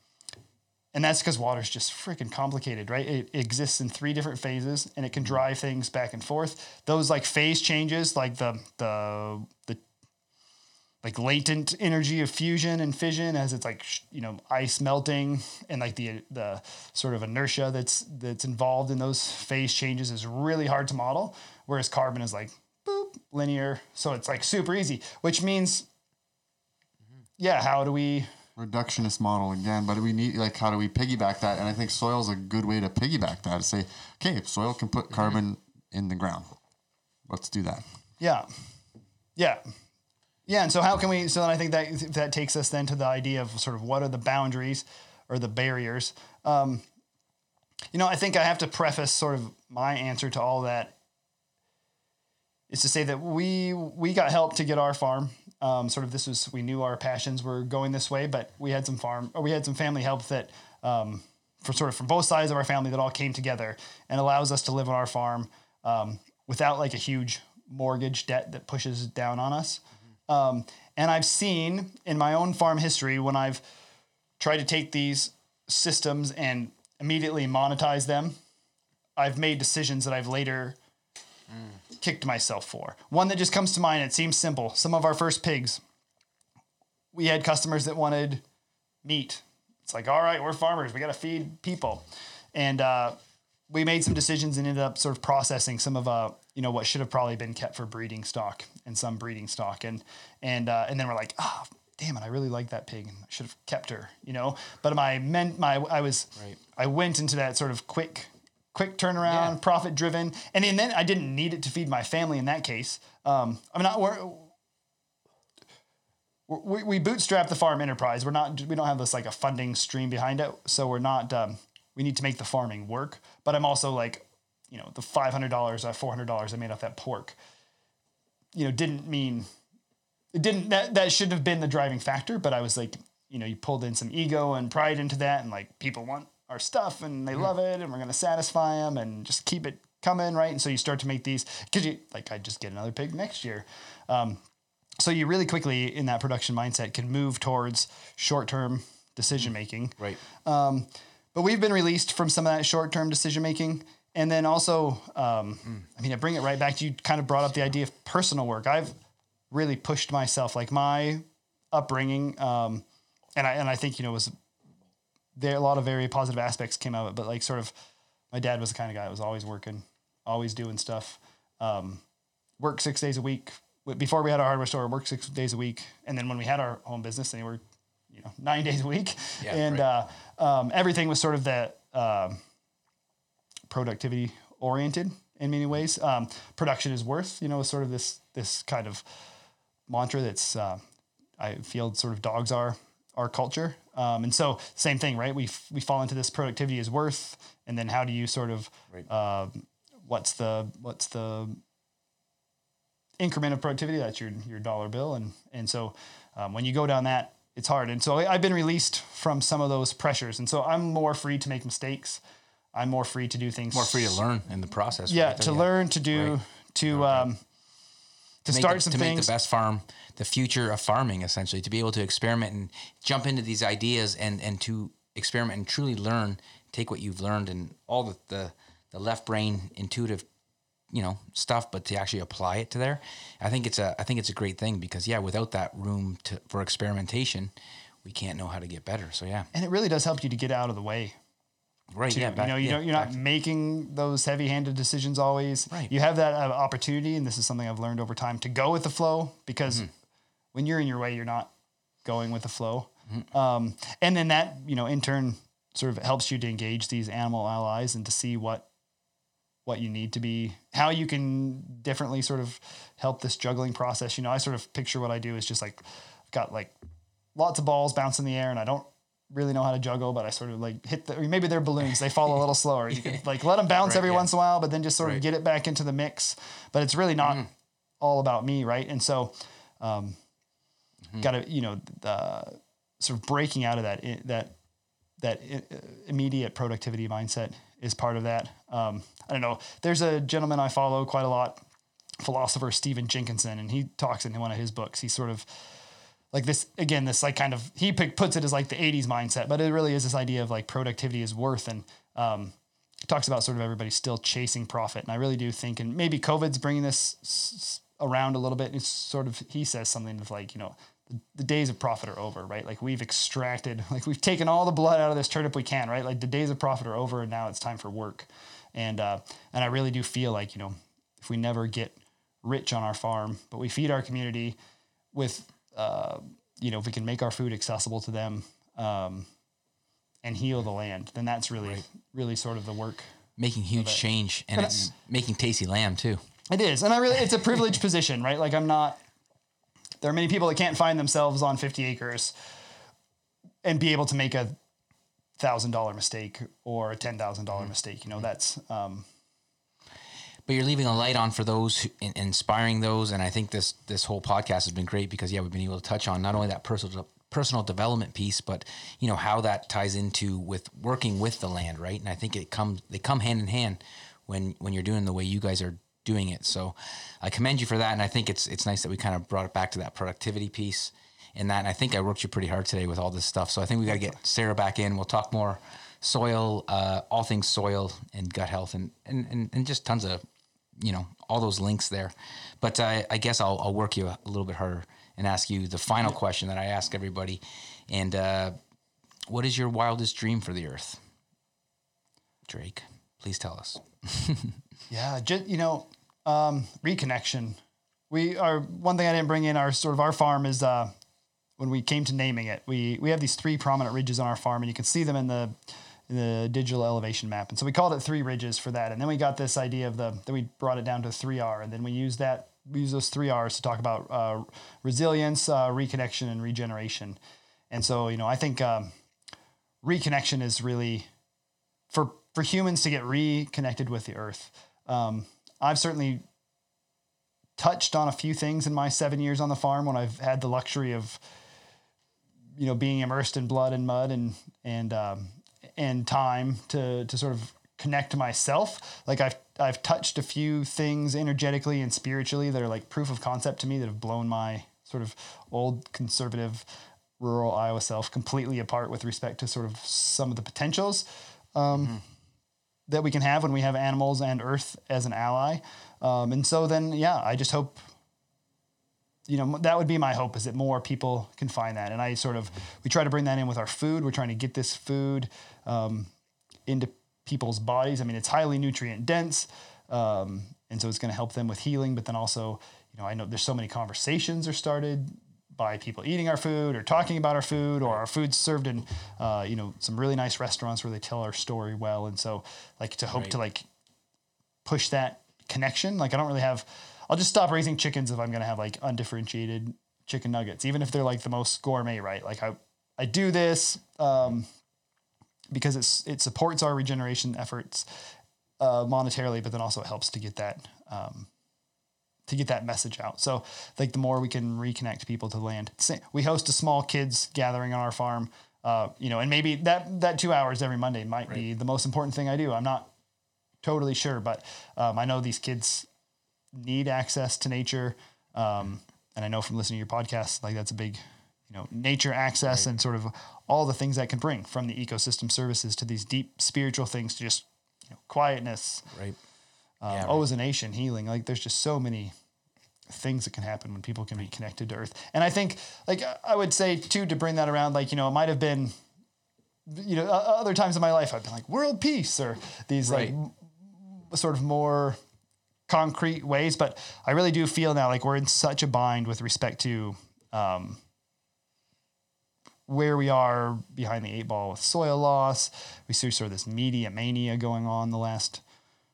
and that's because water is just freaking complicated, right? It exists in three different phases, and it can drive things back and forth. Those like phase changes, like the the the like latent energy of fusion and fission, as it's like you know ice melting, and like the the sort of inertia that's that's involved in those phase changes is really hard to model. Whereas carbon is like boop linear, so it's like super easy. Which means, yeah, how do we? reductionist model again, but we need like how do we piggyback that? And I think soil is a good way to piggyback that. To say, okay, if soil can put mm-hmm. carbon in the ground, let's do that. Yeah. Yeah. Yeah. And so how can we, so then I think that that takes us then to the idea of sort of what are the boundaries or the barriers. Um, you know, I think I have to preface sort of my answer to all that is to say that we, we got help to get our farm. Um, sort of this was, we knew our passions were going this way, but we had some farm, or we had some family help that, um, for sort of from both sides of our family that all came together and allows us to live on our farm um, without like a huge mortgage debt that pushes down on us. Um, and I've seen in my own farm history when I've tried to take these systems and immediately monetize them, I've made decisions that I've later kicked myself for. One that just comes to mind, it seems simple. Some of our first pigs, we had customers that wanted meat. It's like, all right, we're farmers, we got to feed people. And uh, we made some decisions and ended up sort of processing some of uh, you know what should have probably been kept for breeding stock and some breeding stock and and uh, and then we're like ah damn it I really like that pig and I should have kept her you know but my men my I was Right. I went into that sort of quick quick turnaround Yeah. profit driven and, and then I didn't need it to feed my family in that case um, I'm not we're, we, we bootstrap the farm enterprise. We're not we don't have this like a funding stream behind it, so we're not. Um, we need to make the farming work. But I'm also like, you know, the five hundred dollars or four hundred dollars I made off that pork, you know, didn't mean it didn't that that shouldn't have been the driving factor. But I was like, you know, you pulled in some ego and pride into that, and like people want our stuff and they love it, and we're gonna satisfy them and just keep it coming, right? And so you start to make these because you like I just get another pig next year. Um, so you really quickly in that production mindset can move towards short-term decision making Right. um, but we've been released from some of that short-term decision making and then also um, i mean i bring it right back to you kind of brought up the idea of personal work. I've really pushed myself like my upbringing um, and i and i think you know was there a lot of very positive aspects came out of it but like sort of my dad was the kind of guy that was always working always doing stuff um, work six days a week. Before we had our hardware store work six days a week. And then when we had our home business then we were you know nine <laughs> days a week. Yeah, and right. uh, um, everything was sort of that um, productivity oriented in many ways um, production is worth you know sort of this this kind of mantra that's uh, i feel sort of dogs are our culture. Um, and so same thing, right? We f- we fall into this productivity is worth, and then how do you sort of Right. um, what's the what's the increment of productivity? That's your your dollar bill, and and so um, when you go down that, it's hard. And so I've been released from some of those pressures, and so I'm more free to make mistakes. I'm more free to do things More free to learn in the process. Yeah, right? to learn to do Right. to um, to make start the, some to make things. the best farm, the future of farming, essentially, to be able to experiment and jump into these ideas and and to experiment and truly learn, take what you've learned and all the the, the left brain intuitive, you know, stuff, but to actually apply it to there, I think it's a I think it's a great thing because yeah, without that room to for experimentation, we can't know how to get better. So yeah, and it really does help you to get out of the way. Right. too. Yeah, you know, you yeah, don't, you're not making those heavy-handed decisions always. Right. You have that uh, opportunity, and this is something I've learned over time to go with the flow because Mm-hmm. when you're in your way, you're not going with the flow. Mm-hmm. Um, and then that, you know, in turn, sort of helps you to engage these animal allies and to see what what you need to be, how you can differently sort of help this juggling process. You know, I sort of picture what I do is just like I've got like lots of balls bouncing in the air, and I don't really know how to juggle, but I sort of like hit the, or maybe they're balloons. They fall a <laughs> little slower. You can like let them bounce Right, every yeah. once in a while, but then just sort Right. of get it back into the mix. But it's really not Mm. all about me, right? And so, um, Mm-hmm. got to you know, uh, sort of breaking out of that that that immediate productivity mindset is part of that. Um, I don't know. There's a gentleman I follow quite a lot, philosopher Stephen Jenkinson, and he talks in one of his books. He sort of like this again this like kind of he pick, puts it as like the 80s mindset but it really is this idea of like productivity is worth and um, talks about sort of everybody still chasing profit and i really do think and maybe covid's bringing this around a little bit it's sort of he says something of like you know the, the days of profit are over right? Like we've extracted <laughs> like we've taken all the blood out of this turnip we can right? Like the days of profit are over and now it's time for work. And uh, and i really do feel like you know if we never get rich on our farm but we feed our community with uh, you know if we can make our food accessible to them um, and heal the land then that's really really sort of the work making huge change, and it's making tasty lamb too. it is and i really it's a privileged position right? Like i'm not there are many people that can't find themselves on 50 acres and be able to make a thousand dollar mistake or a ten thousand dollar mistake you know that's um, but you're leaving a light on for those who, in, inspiring those. And i think this this whole podcast has been great because yeah we've been able to touch on not only that personal personal development piece but you know how that ties into with working with the land right? And i think it comes they come hand in hand when when you're doing the way you guys are doing it. So i commend you for that. And i think it's it's nice that we kind of brought it back to that productivity piece and that. And i think i worked you pretty hard today with all this stuff. So i think we got to get sara back in. We'll talk more soil uh, all things soil and gut health and, and and and just tons of you know all those links there but I, I guess I'll, I'll work you a, a little bit harder and ask you the final question that i ask everybody and uh, what is your wildest dream for the earth drake please tell us <laughs> Yeah, just you know, um, reconnection. We are one thing I didn't bring in our sort of our farm is uh, when we came to naming it. We we have these three prominent ridges on our farm, and you can see them in the the digital elevation map. And so we called it three ridges for that. And then we got this idea of the then we brought it down to three R, and then we used that we use those three R's to talk about uh, resilience, uh, reconnection, and regeneration. And so you know, I think um, reconnection is really for for humans to get reconnected with the earth. Um, I've certainly touched on a few things in my seven years on the farm when I've had the luxury of, you know, being immersed in blood and mud and and um, and time to to sort of connect to myself. Like I've I've touched a few things energetically and spiritually that are like proof of concept to me that have blown my sort of old conservative rural Iowa self completely apart with respect to sort of some of the potentials um, that we can have when we have animals and earth as an ally. Um, and so then, yeah, I just hope, you know, that would be my hope is that more people can find that. And I sort of, we try to bring that in with our food. We're trying to get this food um, into people's bodies. I mean, it's highly nutrient dense. Um, and so it's going to help them with healing. But then also, you know, I know there's so many conversations are started by people eating our food or talking about our food or our food's served in, uh, you know, some really nice restaurants where they tell our story well. And so like to hope Right. to like push that connection. Like I don't really have, I'll just stop raising chickens if I'm going to have like undifferentiated chicken nuggets, even if they're like the most gourmet, right? Like I, I do this um, because it's it supports our regeneration efforts uh, monetarily, but then also it helps to get that um, to get that message out. So like the more we can reconnect people to land. We host a small kids gathering on our farm. Uh, you know, and maybe that that two hours every Monday might be the most important thing I do. I'm not totally sure, but um, I know these kids need access to nature. Um, and I know from listening to your podcast, like that's a big, you know, nature access and sort of all the things that can bring from the ecosystem services to these deep spiritual things to just you know, quietness, Right. um, Yeah, right. ozonation, healing. Like there's just so many things that can happen when people can be connected to earth. And I think like I would say too, to bring that around, like, you know, it might've been, you know, other times in my life, I've been like world peace or these like Right. m- sort of more concrete ways. But I really do feel now like we're in such a bind with respect to, um, where we are behind the eight ball with soil loss. We see sort of this media mania going on the last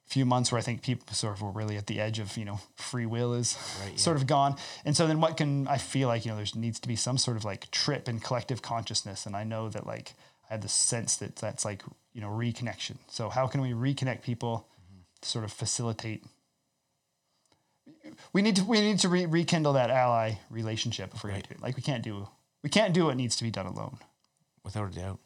few months where I think people sort of were really at the edge of, you know, free will is Right, sort of gone. And so then what can I feel like, you know, there's needs to be some sort of like trip in collective consciousness. And I know that like I have the sense that that's like, you know, reconnection. So how can we reconnect people to sort of facilitate we need to we need to re- rekindle that ally relationship if we're Right. gonna do it. Like we can't do we can't do what needs to be done alone. Without a doubt.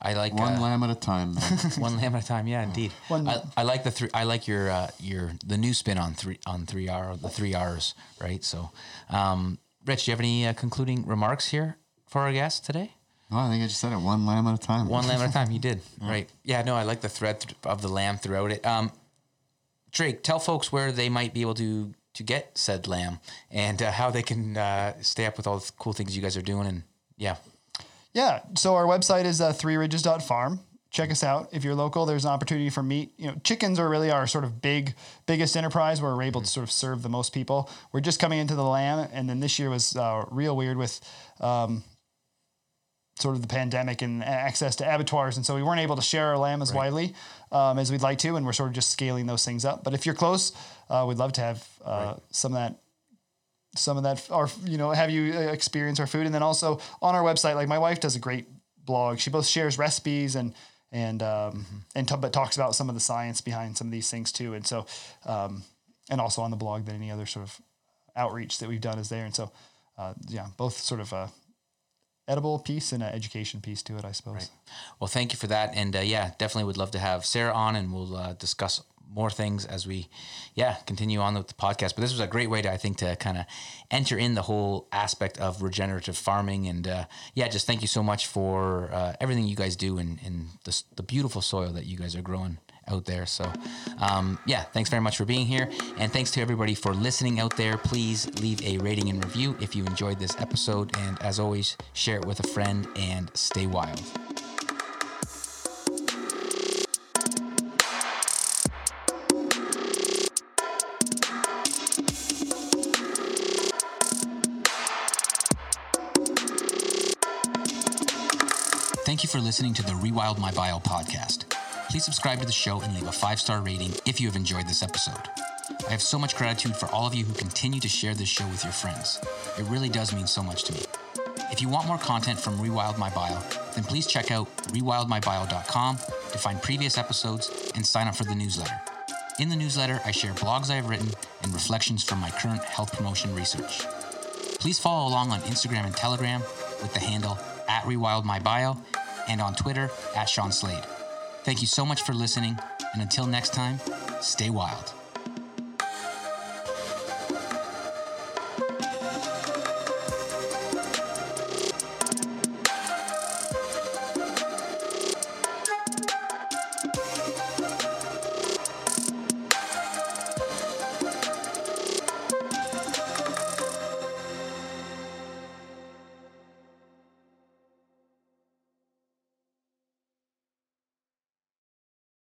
I like One uh, lamb at a time. Man. <laughs> one lamb at a time. Yeah, indeed. <laughs> One- I, I like the three. I like your uh, your the new spin on three on three R the three R's. Right. So, um, Rich, do you have any uh, concluding remarks here for our guest today? no, I think I just said it. One lamb at a time. One lamb at a time. <laughs> You did right. Yeah. No, I like the thread th- of the lamb throughout it. Um, Drake, tell folks where they might be able to to get said lamb and uh, how they can uh, stay up with all the cool things you guys are doing. And yeah, Yeah. So our website is uh, threeridges.farm. Check us out. If you're local, there's an opportunity for meat. You know, chickens are really our sort of big, biggest enterprise where we're able to sort of serve the most people. We're just coming into the lamb, and then this year was uh, real weird with um, sort of the pandemic and access to abattoirs, and so we weren't able to share our lamb as widely um, as we'd like to, and we're sort of just scaling those things up. But if you're close, uh, we'd love to have uh, some of that some of that or you know have you uh, experience our food. And then also on our website like my wife does a great blog. She both shares recipes and and um, and t- but talks about some of the science behind some of these things too. And so um, and also on the blog that any other sort of outreach that we've done is there. And so uh, yeah both sort of a edible piece and an education piece to it I suppose. Well, thank you for that, and uh, yeah, definitely would love to have Sara on, and we'll uh, discuss more things as we, yeah, continue on with the podcast. But this was a great way to, I think, to kind of enter in the whole aspect of regenerative farming, and uh, yeah, just thank you so much for uh, everything you guys do and and the, the beautiful soil that you guys are growing out there. So, um, yeah, thanks very much for being here, and thanks to everybody for listening out there. Please leave a rating and review if you enjoyed this episode, and as always, share it with a friend and stay wild. Thank you for listening to the Rewild My Bio podcast. Please subscribe to the show and leave a five star rating if you have enjoyed this episode. I have so much gratitude for all of you who continue to share this show with your friends. It really does mean so much to me. If you want more content from Rewild My Bio, then please check out rewildmybio.com to find previous episodes and sign up for the newsletter. In the newsletter, I share blogs I have written and reflections from my current health promotion research. Please follow along on Instagram and Telegram with the handle at RewildMyBio and on Twitter at Sean Slade. Thank you so much for listening, and until next time, stay wild.